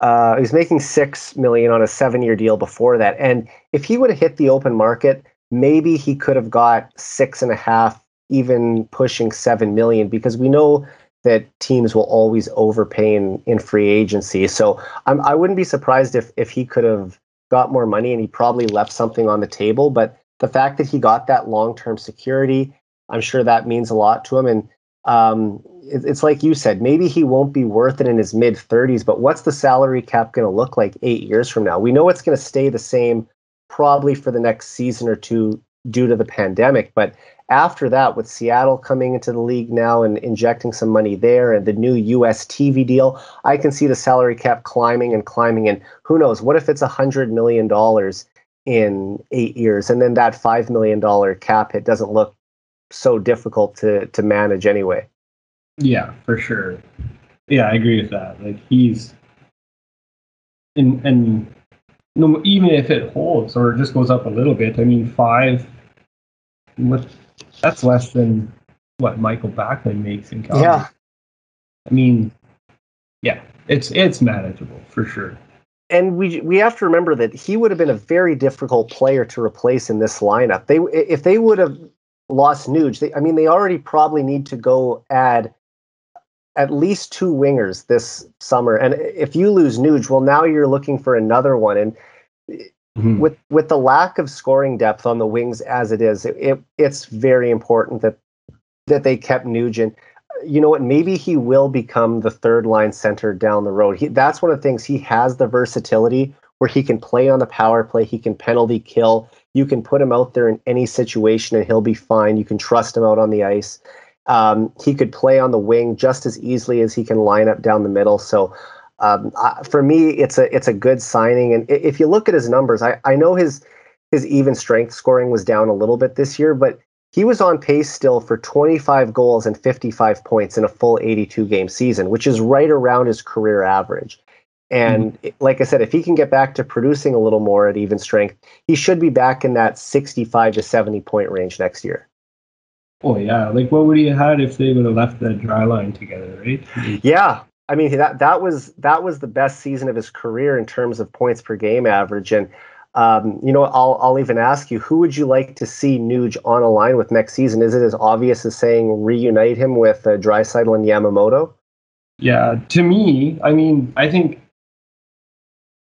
S1: uh he was making 6 million on a 7 year deal before that and if he would have hit the open market maybe he could have got six and a half even pushing 7 million because we know that teams will always overpay in, in free agency. So I'm, I wouldn't be surprised if if he could have got more money and he probably left something on the table. But the fact that he got that long term security, I'm sure that means a lot to him. And um, it, it's like you said, maybe he won't be worth it in his mid 30s. But what's the salary cap going to look like eight years from now? We know it's going to stay the same probably for the next season or two due to the pandemic. But after that, with Seattle coming into the league now and injecting some money there and the new US TV deal, I can see the salary cap climbing and climbing. And who knows, what if it's a $100 million in eight years? And then that $5 million cap hit doesn't look so difficult to, to manage anyway.
S2: Yeah, for sure. Yeah, I agree with that. Like he's, and, and no, even if it holds or just goes up a little bit, I mean, five, that's less than what Mikael Backlund makes in Calgary.
S1: Yeah.
S2: I mean, yeah, it's it's manageable for sure.
S1: And we we have to remember that he would have been a very difficult player to replace in this lineup. They if they would have lost Nuge, they, I mean, they already probably need to go add at least two wingers this summer. And if you lose Nuge, well, now you're looking for another one. And Mm-hmm. With with the lack of scoring depth on the wings as it is, it, it, it's very important that that they kept Nugent. You know what? Maybe he will become the third line center down the road. He, that's one of the things. He has the versatility where he can play on the power play. He can penalty kill. You can put him out there in any situation and he'll be fine. You can trust him out on the ice. Um, he could play on the wing just as easily as he can line up down the middle. So um, I, for me, it's a it's a good signing. And if you look at his numbers, I, I know his his even strength scoring was down a little bit this year, but he was on pace still for 25 goals and 55 points in a full 82 game season, which is right around his career average. And mm-hmm. like I said, if he can get back to producing a little more at even strength, he should be back in that 65 to 70 point range next year.
S2: Oh yeah, like what would he have had if they would have left that dry line together, right?
S1: Yeah, I mean that that was that was the best season of his career in terms of points per game average. And um, you know, I'll I'll even ask you, who would you like to see Nuge on a line with next season? Is it as obvious as saying reunite him with uh, Draisaitl and Yamamoto?
S2: Yeah, to me, I mean, I think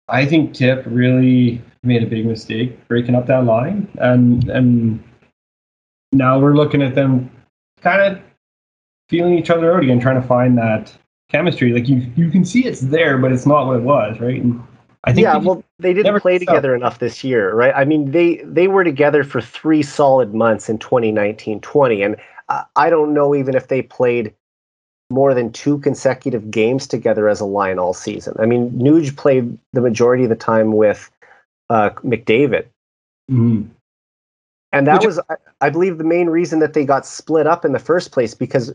S2: I think Tip really made a big mistake breaking up that line, and and now we're looking at them kind of feeling each other out again, trying to find that chemistry. Like you, you can see it's there, but it's not what it was, right? And
S1: I think yeah, well, they didn't play together enough this year, right? I mean, they they were together for three solid months in 2019-20, and I don't know even if they played more than two consecutive games together as a line all season. I mean, Nuge played the majority of the time with uh, McDavid.
S2: Mm-hmm.
S1: And that Which, was, I, I believe, the main reason that they got split up in the first place because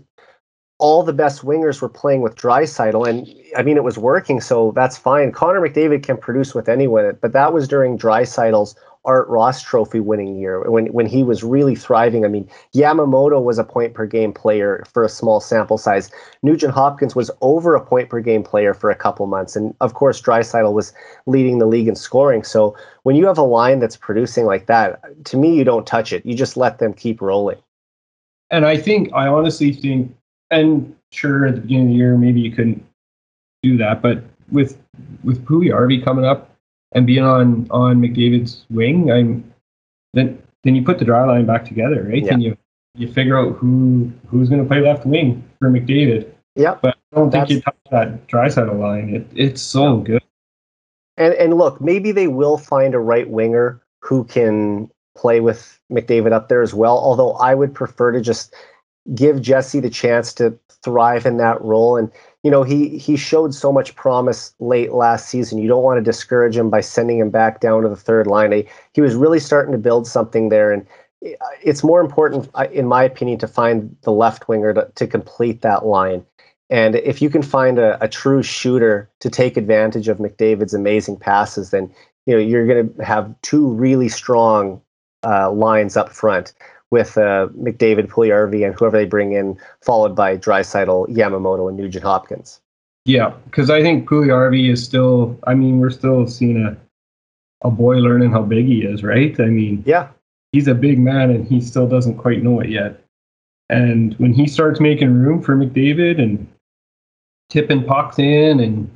S1: all the best wingers were playing with Draisaitl, and I mean it was working, so that's fine. Connor McDavid can produce with anyone, but that was during Draisaitl's Art Ross Trophy winning year when when he was really thriving. I mean, Yamamoto was a point per game player for a small sample size. Nugent Hopkins was over a point per game player for a couple months, and of course Draisaitl was leading the league in scoring. So when you have a line that's producing like that, to me, you don't touch it. You just let them keep rolling.
S2: And I think I honestly think and sure, at the beginning of the year, maybe you couldn't do that, but with with Puljujarvi coming up, and being on on McDavid's wing, I'm then then you put the dry line back together, right?
S1: Yeah.
S2: And you you figure out who who's going to play left wing for McDavid.
S1: Yeah,
S2: But I don't think you touch that Draisaitl line. It, it's so good.
S1: And and look, maybe they will find a right winger who can play with McDavid up there as well. Although I would prefer to just give Jesse the chance to thrive in that role. And you know, he he showed so much promise late last season. You don't want to discourage him by sending him back down to the third line. He, he was really starting to build something there, and it's more important, in my opinion, to find the left winger to, to complete that line. And if you can find a, a true shooter to take advantage of McDavid's amazing passes, then you know you're going to have two really strong uh, lines up front with uh, McDavid, Puljujärvi, and whoever they bring in, followed by Draisaitl, Yamamoto, and Nugent Hopkins.
S2: Yeah, because I think Puljujärvi is still. I mean, we're still seeing a a boy learning how big he is, right? I mean,
S1: Yeah,
S2: he's a big man and he still doesn't quite know it yet. And when he starts making room for McDavid and tipping pucks in and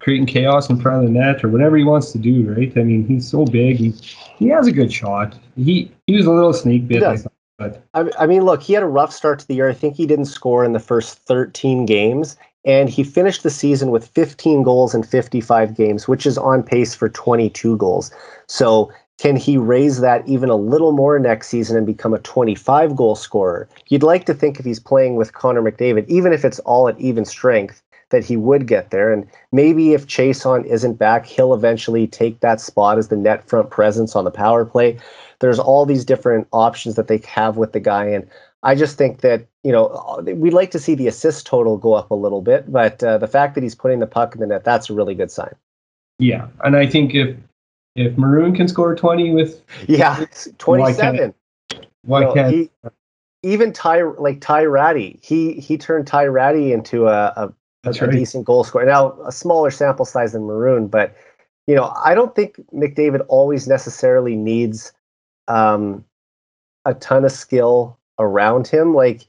S2: creating chaos in front of the net or whatever he wants to do, right? I mean, he's so big. He he has a good shot. He he was a little snake bit, I thought, but
S1: I, I mean, look, he had a rough start to the year. I think he didn't score in the first 13 games, and he finished the season with 15 goals in 55 games, which is on pace for 22 goals. So, can he raise that even a little more next season and become a 25 goal scorer? You'd like to think if he's playing with Connor McDavid, even if it's all at even strength, that he would get there. And maybe if Chiasson isn't back, he'll eventually take that spot as the net front presence on the power play. There's all these different options that they have with the guy. And I just think that, you know, we'd like to see the assist total go up a little bit, but uh, the fact that he's putting the puck in the net, that's a really good sign.
S2: yeah. And I think if if Maroon can score twenty with
S1: Yeah, [laughs]
S2: Why can't
S1: 27.
S2: why
S1: You know,
S2: can't
S1: he, even Ty like Ty Rattie, he he turned Ty Rattie into a, a,
S2: That's
S1: a
S2: right.
S1: decent goal scorer. Now a smaller sample size than Maroon, but you know I don't think McDavid always necessarily needs um, a ton of skill around him. Like,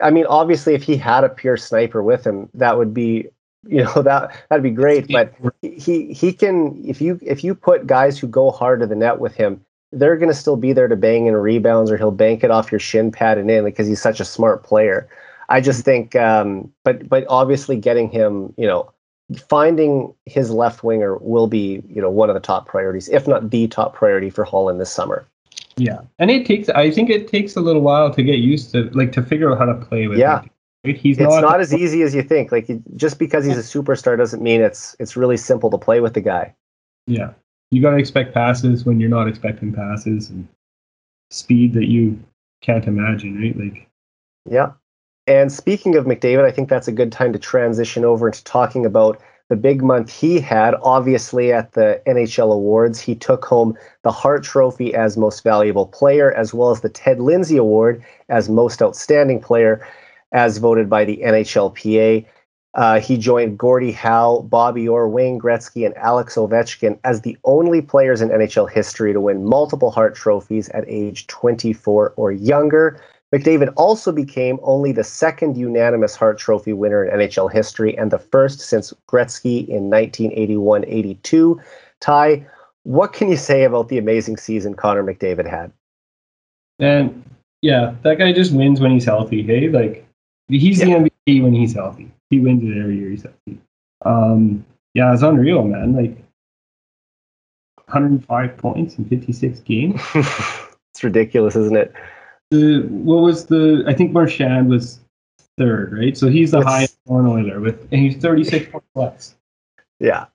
S1: I mean, obviously, if he had a pure sniper with him, that would be [laughs] you know that that'd be great. But he he can if you if you put guys who go hard to the net with him they're going to still be there to bang in rebounds or he'll bank it off your shin pad and in because he's such a smart player i just think um but but obviously getting him you know finding his left winger will be you know one of the top priorities if not the top priority for holland this summer
S2: Yeah, and it takes. I think it takes a little while to get used to, like, to figure out how to play with.
S1: Yeah.
S2: him, right? He's
S1: it's
S2: not.
S1: not, as easy as you think like just because he's a superstar doesn't mean it's it's really simple to play with the guy
S2: Yeah, you got to expect passes when you're not expecting passes and speed that you can't imagine, right? Like,
S1: Yeah. And speaking of McDavid, I think that's a good time to transition over into talking about the big month he had. Obviously, at the NHL Awards, he took home the Hart Trophy as Most Valuable Player, as well as the Ted Lindsay Award as Most Outstanding Player, as voted by the NHLPA. Uh, he joined Gordie Howe, Bobby Orr, Wayne Gretzky, and Alex Ovechkin as the only players in NHL history to win multiple Hart trophies at age 24 or younger. McDavid also became only the second unanimous Hart Trophy winner in NHL history and the first since Gretzky in 1981 82. Ty, what can you say about the amazing season Connor McDavid had?
S2: and yeah, that guy just wins when he's healthy. Hey, like, he's the MVP when he's healthy. He wins it every year he's healthy. Um, yeah, it's unreal, man. Like, 105 points in 56 games. [laughs]
S1: it's ridiculous, isn't it?
S2: The what was the I think Marchand was third, right? So he's the highest on Oiler with and he's 36 points less,
S1: Yeah.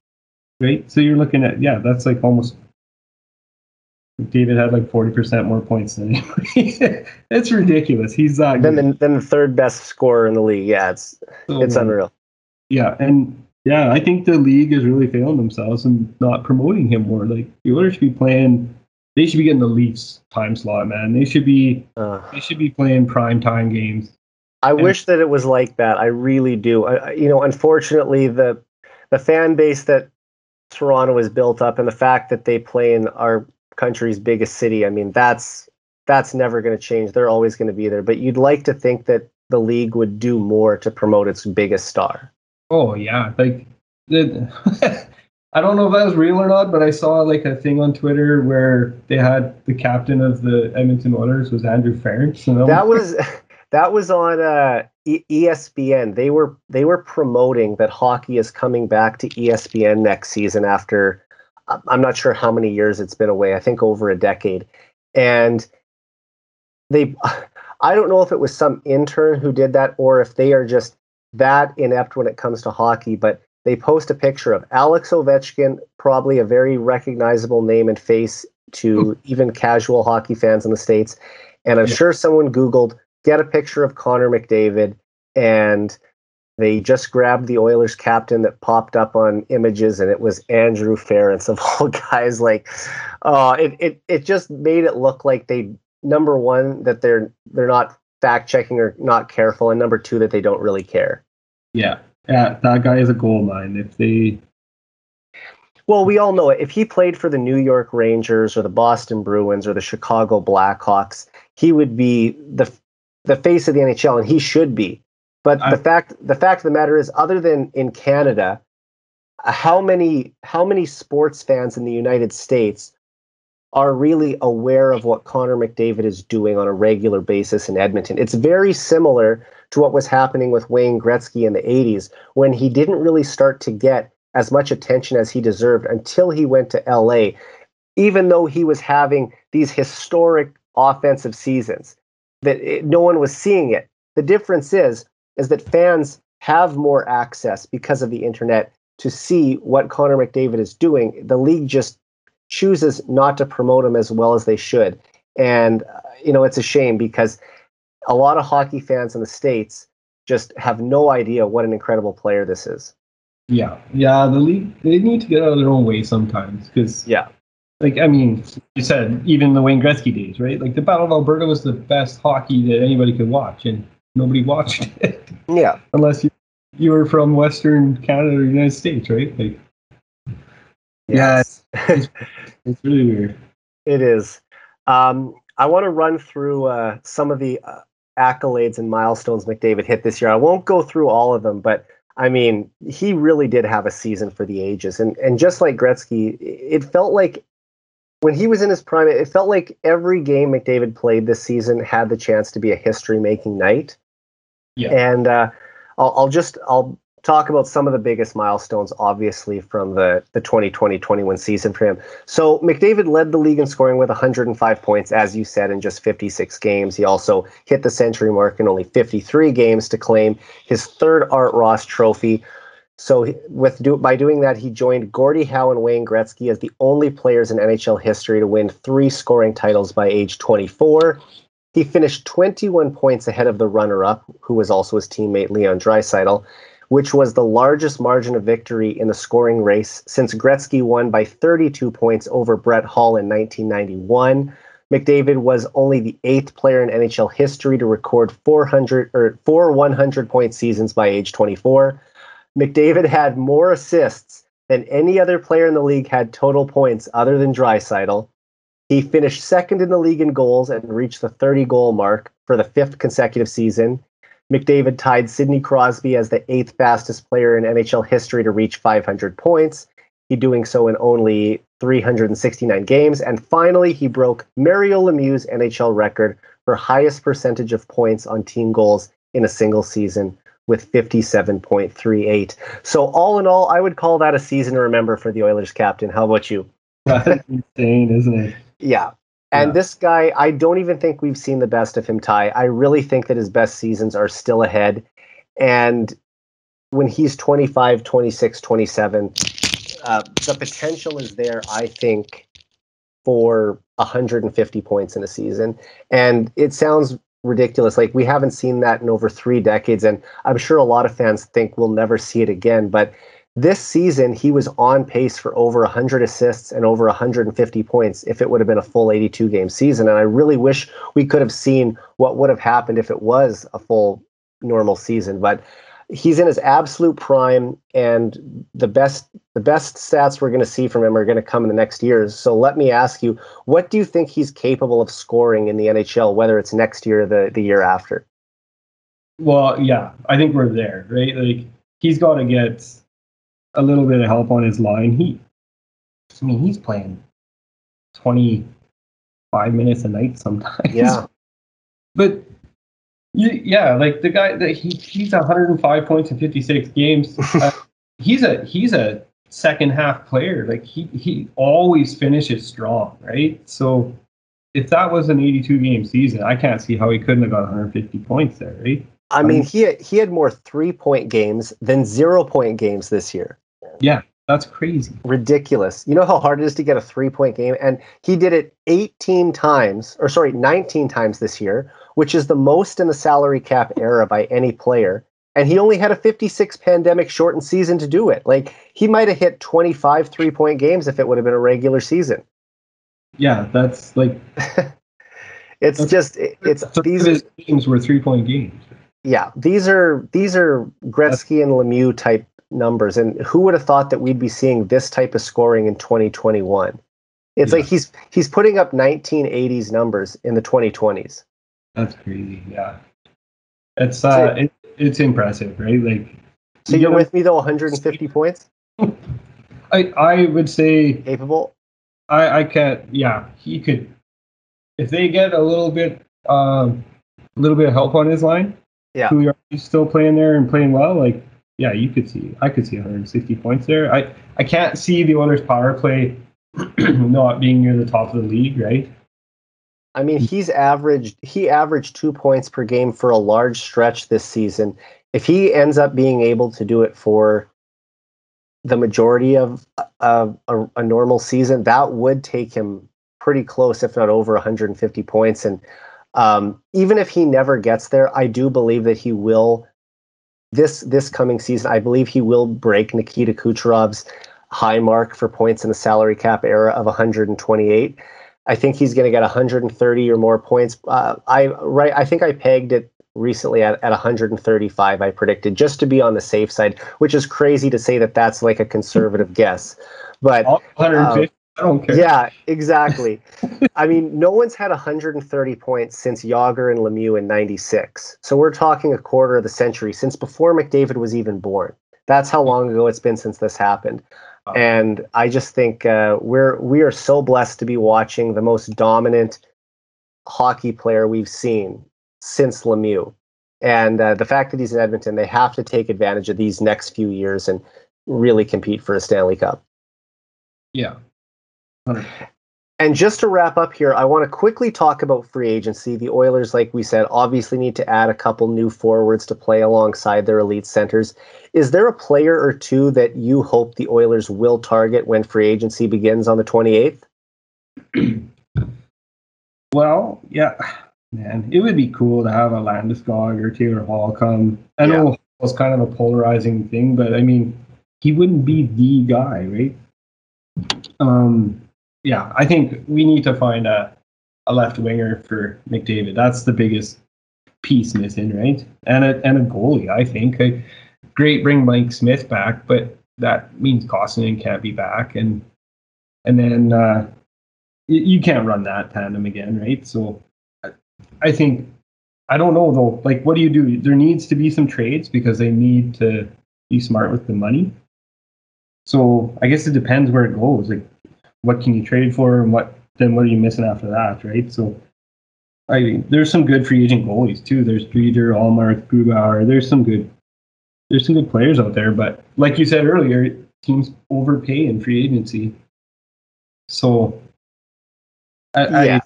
S2: right? So you're looking at yeah, that's like almost David had like 40% more points than him. [laughs] it's ridiculous. He's that
S1: Then the, then the third best scorer in the league. Yeah, it's
S2: So,
S1: it's unreal.
S2: Yeah, and yeah, I think the league is really failing themselves and not promoting him more. Like the Oilers should be playing they should be getting the Leafs time slot, man. They should be
S1: Uh,
S2: they should be playing prime time games.
S1: I
S2: And-
S1: wish that it was like that. I really do. I, you know, unfortunately, the the fan base that Toronto has built up, and the fact that they play in our country's biggest city, I mean, that's that's never going to change. They're always going to be there. But you'd like to think that the league would do more to promote its biggest star.
S2: Oh yeah, like the [laughs] I don't know if that was real or not, but I saw like a thing on Twitter where they had the captain of the Edmonton Oilers was Andrew Ference. And
S1: that was [laughs] that was on uh, e- ESPN. They were they were promoting that hockey is coming back to ESPN next season after I'm not sure how many years it's been away. I think over a decade, and they. [sighs] I don't know if it was some intern who did that or if they are just that inept when it comes to hockey, but they post a picture of Alex Ovechkin, probably a very recognizable name and face to even casual hockey fans in the States. And I'm sure someone Googled, get a picture of Connor McDavid, and they just grabbed the Oilers captain that popped up on images, and it was Andrew Ference of all [laughs] guys. Like, oh, it, it, it just made it look like they, number one, that they're they're not fact checking or not careful, and number two, that they don't really care.
S2: Yeah, yeah, that guy is a gold mine. If they,
S1: well, we all know it. If he played for the New York Rangers or the Boston Bruins or the Chicago Blackhawks, he would be the the face of the NHL, and he should be. But I, the fact the fact of the matter is, other than in Canada, uh, how many how many sports fans in the United States are really aware of what Connor McDavid is doing on a regular basis in Edmonton? It's very similar to what was happening with Wayne Gretzky in the 80s when he didn't really start to get as much attention as he deserved until he went to LA, even though he was having these historic offensive seasons that it, no one was seeing it. The difference is is that fans have more access because of the internet to see what Connor McDavid is doing. The league just chooses not to promote him as well as they should. And uh, you know, it's a shame because a lot of hockey fans in the states just have no idea what an incredible player this is.
S2: Yeah, yeah. The league they need to get out of their own way sometimes because
S1: yeah,
S2: like I mean, you said even the Wayne Gretzky days, right? Like the Battle of Alberta was the best hockey that anybody could watch, and nobody watched [laughs] it.
S1: Yeah,
S2: unless you you were from Western Canada or United States, right? Like,
S1: yes.
S2: yeah, it's, [laughs] it's really weird.
S1: It is. Um, I want to run through uh, some of the uh, accolades and milestones McDavid hit this year. I won't go through all of them, but I mean, he really did have a season for the ages. And and just like Gretzky, it felt like when he was in his prime, it felt like every game McDavid played this season had the chance to be a history-making night. Yeah. And uh, I'll, I'll just I'll talk about some of the biggest milestones, obviously, from the, the 2020-21 season for him. So McDavid led the league in scoring with 105 points, as you said, in just 56 games. He also hit the century mark in only 53 games to claim his third Art Ross trophy. So with do, by doing that, he joined Gordie Howe and Wayne Gretzky as the only players in NHL history to win three scoring titles by age 24. He finished 21 points ahead of the runner-up, who was also his teammate Leon Draisaitl which was the largest margin of victory in the scoring race since Gretzky won by 32 points over Brett Hull in 1991. McDavid was only the eighth player in NHL history to record 400 or four 100 point seasons by age 24. McDavid had more assists than any other player in the league had total points other than Draisaitl. He finished second in the league in goals and reached the 30 goal mark for the fifth consecutive season. McDavid tied Sidney Crosby as the eighth fastest player in NHL history to reach 500 points. He doing so in only 369 games. And finally, he broke Mario Lemieux's NHL record for highest percentage of points on team goals in a single season with 57.38. So all in all, I would call that a season to remember for the Oilers captain. How about you? [laughs]
S2: That's insane, isn't it?
S1: Yeah. And yeah. this guy, I don't even think we've seen the best of him, Ty. I really think that his best seasons are still ahead. And when he's 25, 26, 27, uh, the potential is there, I think, for 150 points in a season. And it sounds ridiculous. Like we haven't seen that in over three decades. And I'm sure a lot of fans think we'll never see it again. But this season, he was on pace for over 100 assists and over 150 points if it would have been a full 82 game season. And I really wish we could have seen what would have happened if it was a full normal season. But he's in his absolute prime, and the best the best stats we're going to see from him are going to come in the next years. So let me ask you, what do you think he's capable of scoring in the NHL, whether it's next year or the, the year after?
S2: Well, yeah, I think we're there, right? Like he's got to get a little bit of help on his line, he, I mean, he's playing 25 minutes a night sometimes.
S1: Yeah. [laughs]
S2: But yeah, like the guy that he he's 105 points in 56 games. [laughs] Uh, he's a he's a second half player. Like he he always finishes strong, right? So if that was an 82 game season, I can't see how he couldn't have got 150 points there, right?
S1: I mean, he had, he had more three point games than zero point games this year.
S2: Yeah, that's crazy.
S1: Ridiculous. You know how hard it is to get a three point game? And he did it 18 times, or sorry, 19 times this year, which is the most in the salary cap era by any player. And he only had a 56 pandemic shortened season to do it. Like, he might have hit 25 three point games if it would have been a regular season.
S2: Yeah, that's like. [laughs]
S1: it's that's, just, it's
S2: these his games were three point games.
S1: Yeah, these are these are Gretzky and Lemieux type numbers. And who would have thought that we'd be seeing this type of scoring in 2021? It's yeah. like he's he's putting up 1980s numbers in the 2020s.
S2: That's crazy. Yeah, it's uh, it, it's impressive, right? Like,
S1: so you're with me though, 150 points. [laughs]
S2: I I would say
S1: capable.
S2: I I can't. Yeah, he could. If they get a little bit, um, a little bit of help on his line.
S1: Yeah,
S2: who are still playing there and playing well, like yeah, you could see. I could see 160 points there. I I can't see the Oilers' power play [clears throat] not being near the top of the league, right?
S1: I mean, he's averaged he averaged two points per game for a large stretch this season. If he ends up being able to do it for the majority of of a, a normal season, that would take him pretty close, if not over 150 points. And um, even if he never gets there, I do believe that he will this this coming season, I believe he will break Nikita Kucherov's high mark for points in the salary cap era of 128. I think he's going to get 130 or more points. Uh, I right, I think I pegged it recently at, at 135. I predicted just to be on the safe side, which is crazy to say that that's like a conservative guess. But
S2: 150. Uh, I don't care.
S1: Yeah, exactly. I mean, no one's had 130 points since Jagr and Lemieux in 96. So we're talking a quarter of the century since before McDavid was even born. That's how long ago it's been since this happened. And I just think uh, we're we are so blessed to be watching the most dominant hockey player we've seen since Lemieux. And uh, the fact that he's in Edmonton, they have to take advantage of these next few years and really compete for a Stanley Cup.
S2: Yeah,
S1: 100. And just to wrap up here, I want to quickly talk about free agency. The Oilers, like we said, obviously need to add a couple new forwards to play alongside their elite centers. Is there a player or two that you hope the Oilers will target when free agency begins on the 28th? [clears throat]
S2: well, yeah, man, it would be cool to have a Landeskog or Taylor Hall come. I know yeah. it's kind of a polarizing thing, but I mean, he wouldn't be the guy, right? Um, yeah, I think we need to find a, a left winger for McDavid. That's the biggest piece missing, right? And a and a goalie. I think. I, great, bring Mike Smith back, but that means Koskinen can't be back, and and then uh, you, you can't run that tandem again, right? So I, I think I don't know though. Like, what do you do? There needs to be some trades because they need to be smart with the money. So I guess it depends where it goes. Like, what can you trade for, and what then what are you missing after that, right? So, I mean, there's some good free agent goalies too. There's Driedger, Ullmark, Grubauer. There's some good, there's some good players out there. But like you said earlier, teams overpay in free agency. So, I, yeah.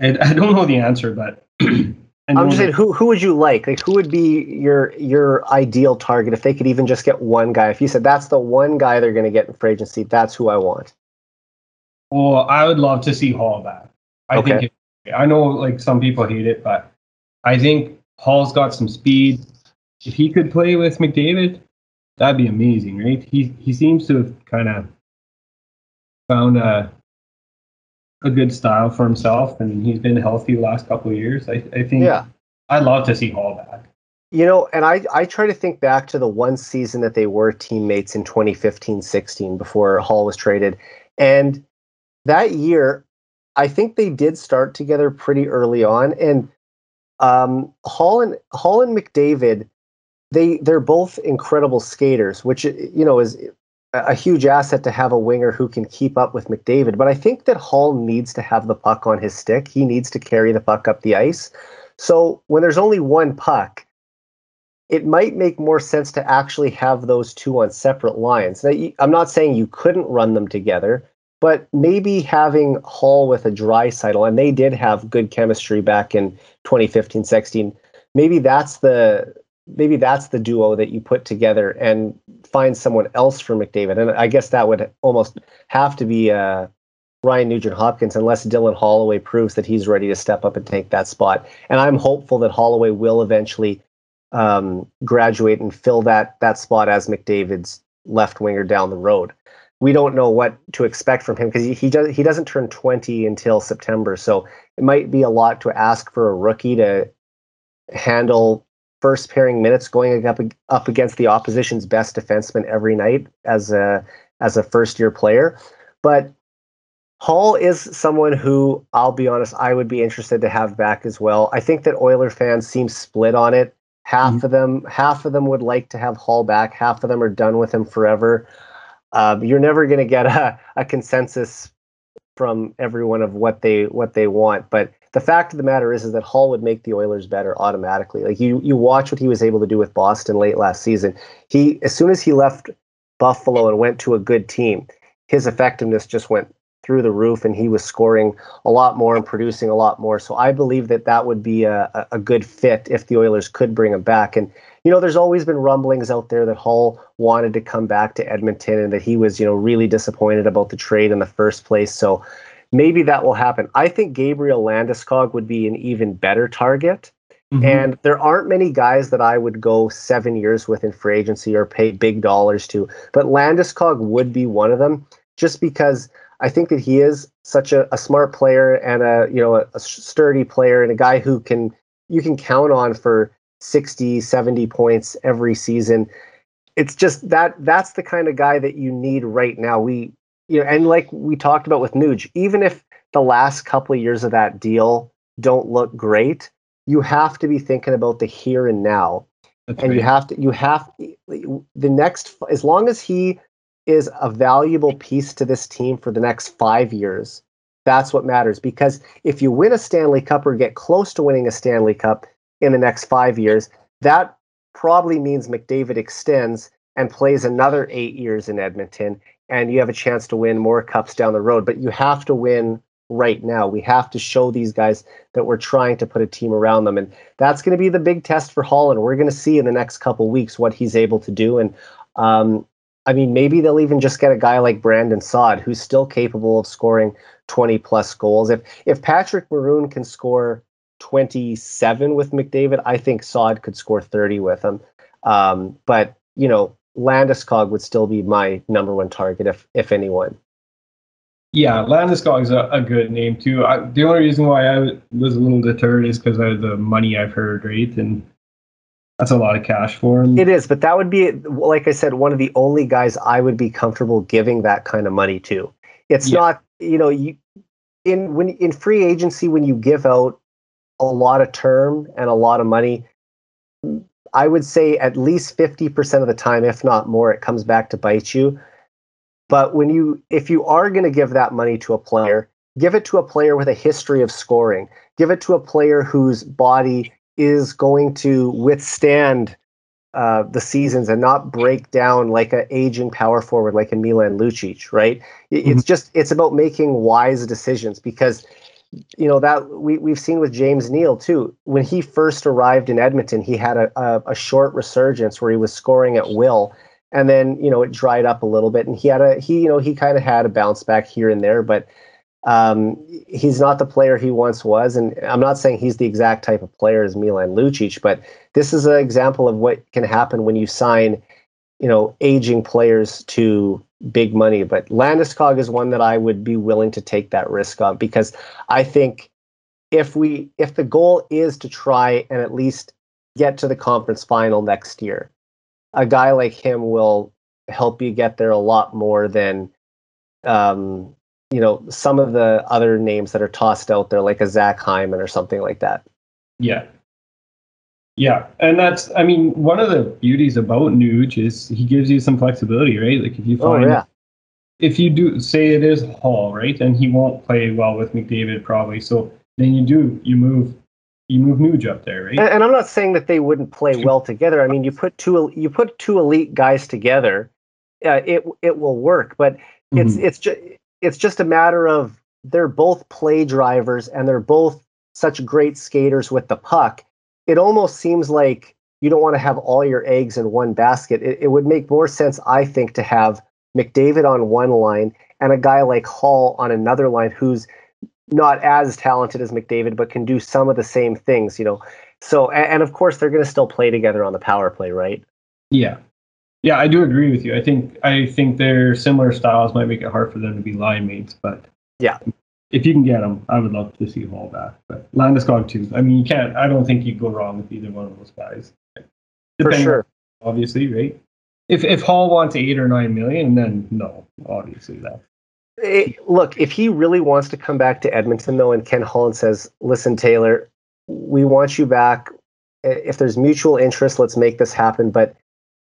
S2: I, I, I don't know the answer, but [clears throat]
S1: I'm just saying, who who would you like? Like, who would be your your ideal target if they could even just get one guy? If you said that's the one guy they're going to get in free agency, that's who I want.
S2: Well, I would love to see Hall back. I okay. think it, I know like some people hate it, but I think Hall's got some speed. If he could play with McDavid, that'd be amazing, right? He he seems to have kind of found a a good style for himself, and he's been healthy the last couple of years. I, I think. Yeah. I'd love to see Hall back.
S1: You know, and I, I try to think back to the one season that they were teammates in 2015 16 before Hall was traded. And that year, I think they did start together pretty early on. And um, Hall and Hall and McDavid, they they're both incredible skaters, which you know is a huge asset to have a winger who can keep up with McDavid. But I think that Hall needs to have the puck on his stick. He needs to carry the puck up the ice. So when there's only one puck, it might make more sense to actually have those two on separate lines. Now, I'm not saying you couldn't run them together, but maybe having Hall with a Draisaitl, and they did have good chemistry back in 2015 16. Maybe that's the maybe that's the duo that you put together and find someone else for McDavid. And I guess that would almost have to be uh, Ryan Nugent Hopkins, unless Dylan Holloway proves that he's ready to step up and take that spot. And I'm hopeful that Holloway will eventually um, graduate and fill that that spot as McDavid's left winger down the road. We don't know what to expect from him because he, he does he doesn't turn 20 until September, so it might be a lot to ask for a rookie to handle first pairing minutes going up up against the opposition's best defenseman every night as a as a first year player. But Hall is someone who I'll be honest, I would be interested to have back as well. I think that Oiler fans seem split on it. Half mm-hmm. of them, half of them would like to have Hall back. Half of them are done with him forever. Um, you're never going to get a, a consensus from everyone of what they what they want. But the fact of the matter is, is that Hall would make the Oilers better automatically. Like you, you watch what he was able to do with Boston late last season. He, as soon as he left Buffalo and went to a good team, his effectiveness just went through the roof, and he was scoring a lot more and producing a lot more. So I believe that that would be a, a good fit if the Oilers could bring him back. And you know, there's always been rumblings out there that Hall wanted to come back to Edmonton and that he was, you know, really disappointed about the trade in the first place. So maybe that will happen. I think Gabriel Landeskog would be an even better target. Mm-hmm. And there aren't many guys that I would go seven years with in free agency or pay big dollars to. But Landeskog would be one of them just because I think that he is such a, a smart player and a you know a, a sturdy player and a guy who can you can count on for 60, 70 points every season. It's just that that's the kind of guy that you need right now. We you know, and like we talked about with Nuge, even if the last couple of years of that deal don't look great, you have to be thinking about the here and now. That's and right. you have to you have the next as long as he is a valuable piece to this team for the next 5 years. That's what matters because if you win a Stanley Cup or get close to winning a Stanley Cup in the next 5 years, that probably means McDavid extends and plays another 8 years in Edmonton and you have a chance to win more cups down the road. But you have to win right now. We have to show these guys that we're trying to put a team around them. And that's going to be the big test for Holland. We're going to see in the next couple weeks what he's able to do. And um, I mean, maybe they'll even just get a guy like Brandon Saad, who's still capable of scoring 20 plus goals. If if Patrick Maroon can score 27 with McDavid, I think Saad could score 30 with him. Um, but you know, Landeskog would still be my number one target if if anyone.
S2: Yeah, Landeskog is a, a good name too. I, the only reason why I was a little deterred is because of the money I've heard, right? And that's a lot of cash for him.
S1: It is, but that would be, like I said, one of the only guys I would be comfortable giving that kind of money to. It's yeah. not, you know, you in when in free agency when you give out a lot of term and a lot of money, I would say at least 50% of the time, if not more, it comes back to bite you. But when you, if you are going to give that money to a player, give it to a player with a history of scoring. Give it to a player whose body is going to withstand uh, the seasons and not break down like an aging power forward like a Milan Lucic, right? It's mm-hmm. just it's about making wise decisions because you know that we we've seen with James Neal too. When he first arrived in Edmonton, he had a, a, a short resurgence where he was scoring at will, and then you know it dried up a little bit, and he had a he you know he kind of had a bounce back here and there, but um, he's not the player he once was. And I'm not saying he's the exact type of player as Milan Lucic, but this is an example of what can happen when you sign you know aging players to big money. But Landeskog is one that I would be willing to take that risk on because I think if we if the goal is to try and at least get to the conference final next year, a guy like him will help you get there a lot more than um, you know some of the other names that are tossed out there, like a Zach Hyman or something like that.
S2: Yeah. Yeah, and that's I mean one of the beauties about Nuge is he gives you some flexibility, right? Like if you
S1: Oh
S2: find
S1: yeah,
S2: if you do say it is Hall, right, and he won't play well with McDavid probably, so then you do you move you move Nuge up there, right?
S1: and, and I'm not saying that they wouldn't play well together. I mean, you put two you put two elite guys together, uh, it it will work. But it's
S2: Mhm.
S1: it's just it's just a matter of they're both play drivers and they're both such great skaters with the puck. It almost seems like you don't want to have all your eggs in one basket. It, it would make more sense, I think, to have McDavid on one line and a guy like Hall on another line who's not as talented as McDavid, but can do some of the same things, you know. So, a- and, of course, they're going to still play together on the power play, right?
S2: Yeah. Yeah, I do agree with you. I think I think their similar styles might make it hard for them to be line mates, but
S1: Yeah.
S2: If you can get him, I would love to see Hall back. But Landeskog too. I mean, you can't. I don't think you go wrong with either one of those guys.
S1: For sure.
S2: obviously, right? If if Hall wants eight or nine million, then no, obviously that.
S1: Eh, look, if he really wants to come back to Edmonton, though, and Ken Holland says, "Listen, Taylor, we want you back. If there's mutual interest, let's make this happen." But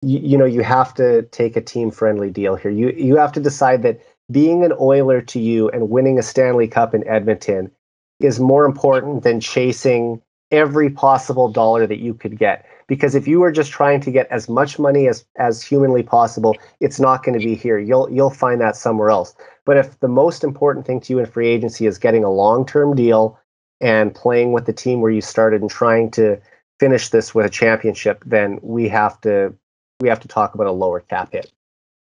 S1: you, you know, you have to take a team-friendly deal here. You you have to decide that being an Oiler to you and winning a Stanley Cup in Edmonton is more important than chasing every possible dollar that you could get. Because if you are just trying to get as much money as as humanly possible, it's not going to be here. You'll you'll find that somewhere else. But if the most important thing to you in free agency is getting a long term deal and playing with the team where you started and trying to finish this with a championship, then we have to we have to talk about a lower cap hit.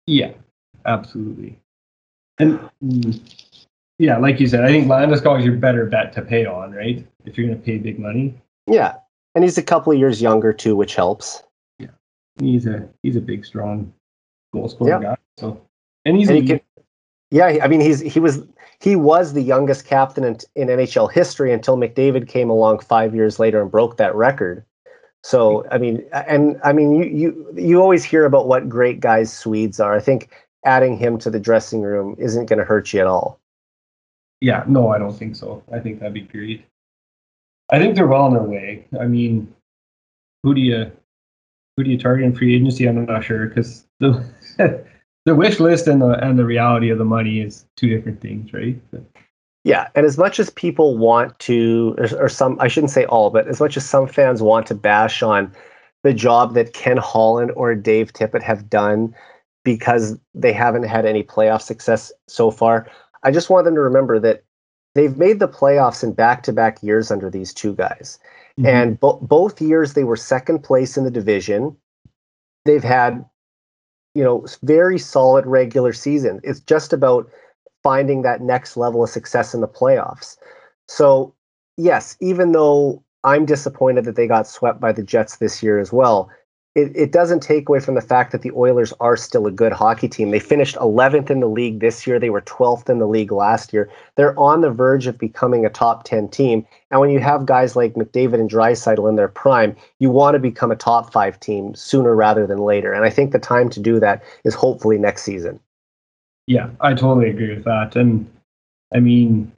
S2: Yeah, absolutely. And mm, yeah, like you said, I think Landeskog is your better bet to pay on, right? If you're going to pay big money,
S1: Yeah. And he's a couple of years younger too, which helps.
S2: Yeah, he's a he's a big, strong goal scorer
S1: Yeah.
S2: guy. So and he's
S1: And
S2: a
S1: he can, yeah, I mean he's he was he was the youngest captain in, in NHL history until McDavid came along five years later and broke that record. So I mean, and I mean you you you always hear about what great guys Swedes are. I think adding him to the dressing room isn't going to hurt you at all.
S2: Yeah, no, I don't think so. I think that'd be great. I think they're well on their way. I mean, who do you who do you target in free agency? I'm not sure because the [laughs] the wish list and the and the reality of the money is two different things, right?
S1: Yeah, and as much as people want to, or, or some, I shouldn't say all, but as much as some fans want to bash on the job that Ken Holland or Dave Tippett have done because they haven't had any playoff success so far, I just want them to remember that they've made the playoffs in back-to-back years under these two guys,
S2: Mhm.
S1: and bo- both years they were second place in the division. They've had, you know, very solid regular season. It's just about finding that next level of success in the playoffs. So, yes, even though I'm disappointed that they got swept by the Jets this year as well, it, it doesn't take away from the fact that the Oilers are still a good hockey team. They finished 11th in the league this year. They were 12th in the league last year. They're on the verge of becoming a top 10 team. And when you have guys like McDavid and Draisaitl in their prime, you want to become a top five team sooner rather than later. And I think the time to do that is hopefully next season.
S2: Yeah, I totally agree with that. And I mean,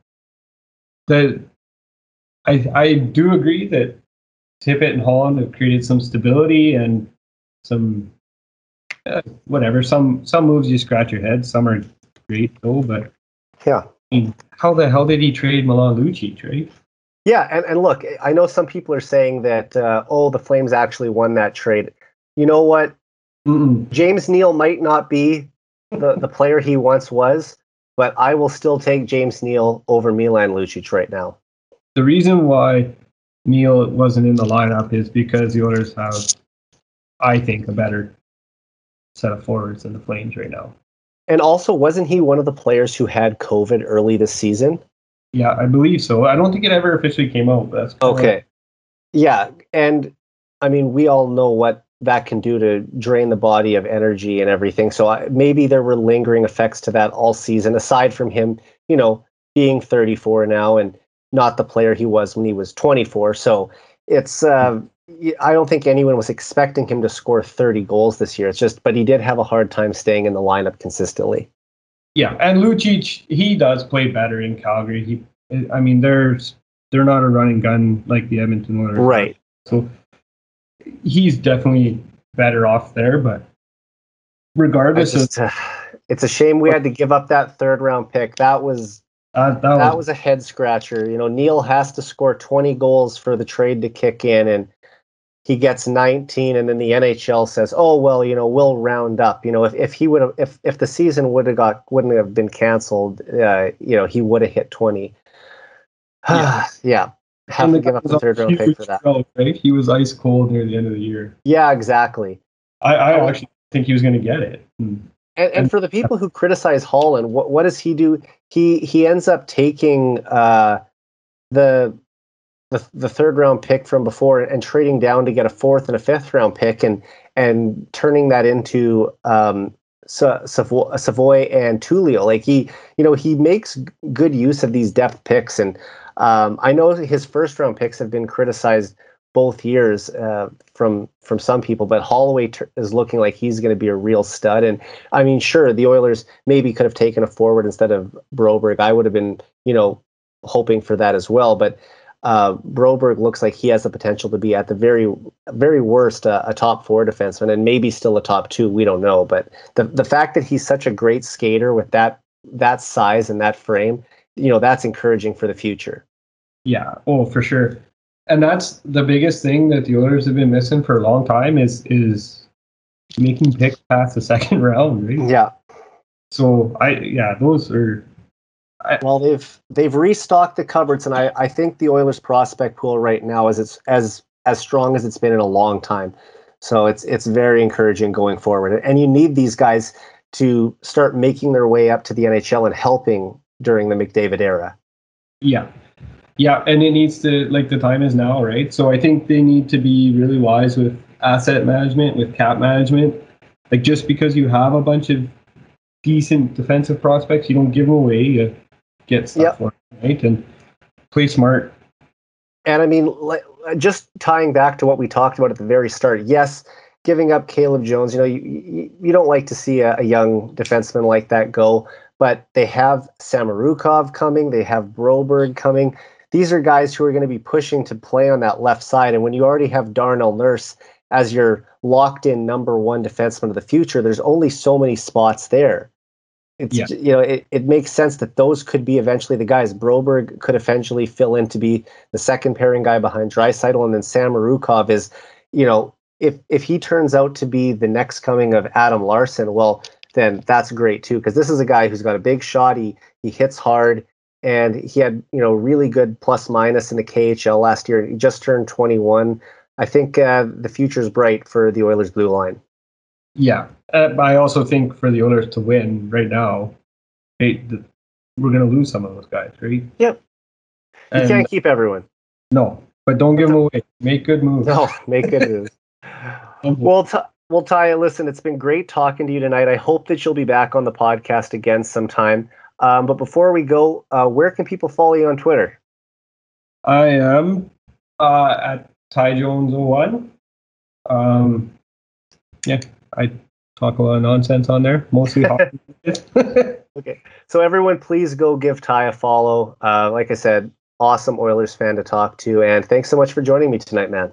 S2: the I I do agree that Tippett and Holland have created some stability and some uh, whatever. Some some moves you scratch your head. Some are great though. But
S1: Yeah.
S2: I mean, how the hell did he trade Milan Lucic? Right?
S1: Yeah, and, and look, I know some people are saying that, uh, oh, the Flames actually won that trade. You know what?
S2: Mm-mm.
S1: James Neal might not be the, the player he once was, but I will still take James Neal over Milan Lucic right now.
S2: The reason why Neal wasn't in the lineup is because the Oilers have, I think, a better set of forwards than the Flames right now.
S1: And also, wasn't he one of the players who had COVID early this season?
S2: Yeah, I believe so. I don't think it ever officially came out. But
S1: Okay. Yeah, and I mean, we all know what that can do to drain the body of energy and everything. So I, maybe there were lingering effects to that all season, aside from him, you know, being 34 now and not the player he was when he was 24. So it's, uh, I don't think anyone was expecting him to score 30 goals this year. It's just, but he did have a hard time staying in the lineup consistently.
S2: Yeah, and Lucic, he does play better in Calgary. He, I mean, there's they're not a running gun like the Edmonton Oilers.
S1: Right.
S2: So he's definitely better off there. But regardless
S1: just,
S2: of,
S1: uh, it's a shame we had to give up that third round pick. That was
S2: uh, that,
S1: that was a head scratcher. You know, Neal has to score 20 goals for the trade to kick in, and he gets 19, and then the NHL says, "Oh well, you know, we'll round up." You know, if, if he would have, if if the season would have got wouldn't have been canceled, uh, you know, he would have hit 20. [sighs]
S2: Yeah.
S1: yeah. Have
S2: and
S1: to give up the third round pick for that.
S2: drought, right? He was ice cold near the end of the year.
S1: Yeah, exactly.
S2: I, I actually think he was going to get it.
S1: And, and for the people who criticize Holland, what what does he do? He he ends up taking uh, the the the third round pick from before and trading down to get a fourth and a fifth round pick and and turning that into um, Savoie, Savoie and Tullio. Like he, you know, he makes good use of these depth picks, and um, I know his first round picks have been criticized both years uh, from from some people, but Holloway is looking like he's going to be a real stud. And I mean, sure, the Oilers maybe could have taken a forward instead of Broberg. I would have been, you know, hoping for that as well. But uh, Broberg looks like he has the potential to be at the very, very worst uh, a top four defenseman, and maybe still a top two. We don't know. But the the fact that he's such a great skater with that that size and that frame, you know, that's encouraging for the future.
S2: Yeah, oh for sure. And that's the biggest thing that the Oilers have been missing for a long time is is making picks past the [laughs] second round, right?
S1: Yeah.
S2: So I yeah, those are
S1: Well, they've they've restocked the cupboards, and I, I think the Oilers prospect pool right now is it's as as strong as it's been in a long time. So it's it's very encouraging going forward, and you need these guys to start making their way up to the NHL and helping during the McDavid era.
S2: yeah. Yeah, and it needs to like the time is now, right? So I think they need to be really wise with asset management, with cap management. Like just because you have a bunch of decent defensive prospects, you don't give them away. You get stuff
S1: Yep.
S2: for them, right? And play smart.
S1: And I mean, like, just tying back to what we talked about at the very start. Yes, giving up Caleb Jones. You know, you you, you don't like to see a, a young defenseman like that go. But they have Samorukov coming. They have Broberg coming. These are guys who are going to be pushing to play on that left side. And when you already have Darnell Nurse as your locked-in number one defenseman of the future, there's only so many spots there. It's
S2: Yeah.
S1: you know it, it makes sense that those could be eventually the guys. Broberg could eventually fill in to be the second pairing guy behind Draisaitl, and then Samorukov is, you know, if if he turns out to be the next coming of Adam Larsson, well, then that's great too, because this is a guy who's got a big shot. He he hits hard, and he had you know really good plus minus in the KHL last year. He just turned 21. I think uh, the future's bright for the Oilers blue line.
S2: Yeah, uh, but I also think for the Oilers to win right now, they, the, we're going to lose some of those guys, right?
S1: Yep. You
S2: And,
S1: can't keep everyone.
S2: no, but don't give them away. Make good moves.
S1: No, make good moves. [laughs] Well, t- well, Ty, listen, it's been great talking to you tonight. I hope that you'll be back on the podcast again sometime. Um, but before we go, uh, where can people follow you on Twitter?
S2: I am uh, at Ty Jones 01. Um, yeah, I talk a lot of nonsense on there, mostly [laughs] hockey. [laughs]
S1: Okay. So everyone, please go give Ty a follow. Uh, like I said, awesome Oilers fan to talk to, and thanks so much for joining me tonight, man.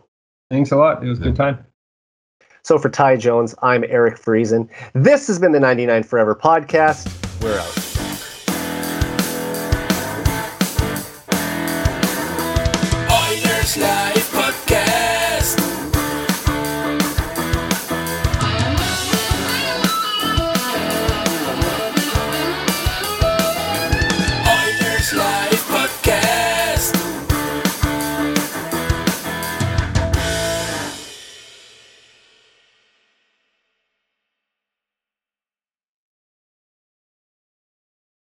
S2: Thanks a lot. It was a good time.
S1: So for Ty Jones, I'm Eric Friesen. This has been the 99 Forever podcast. We're out.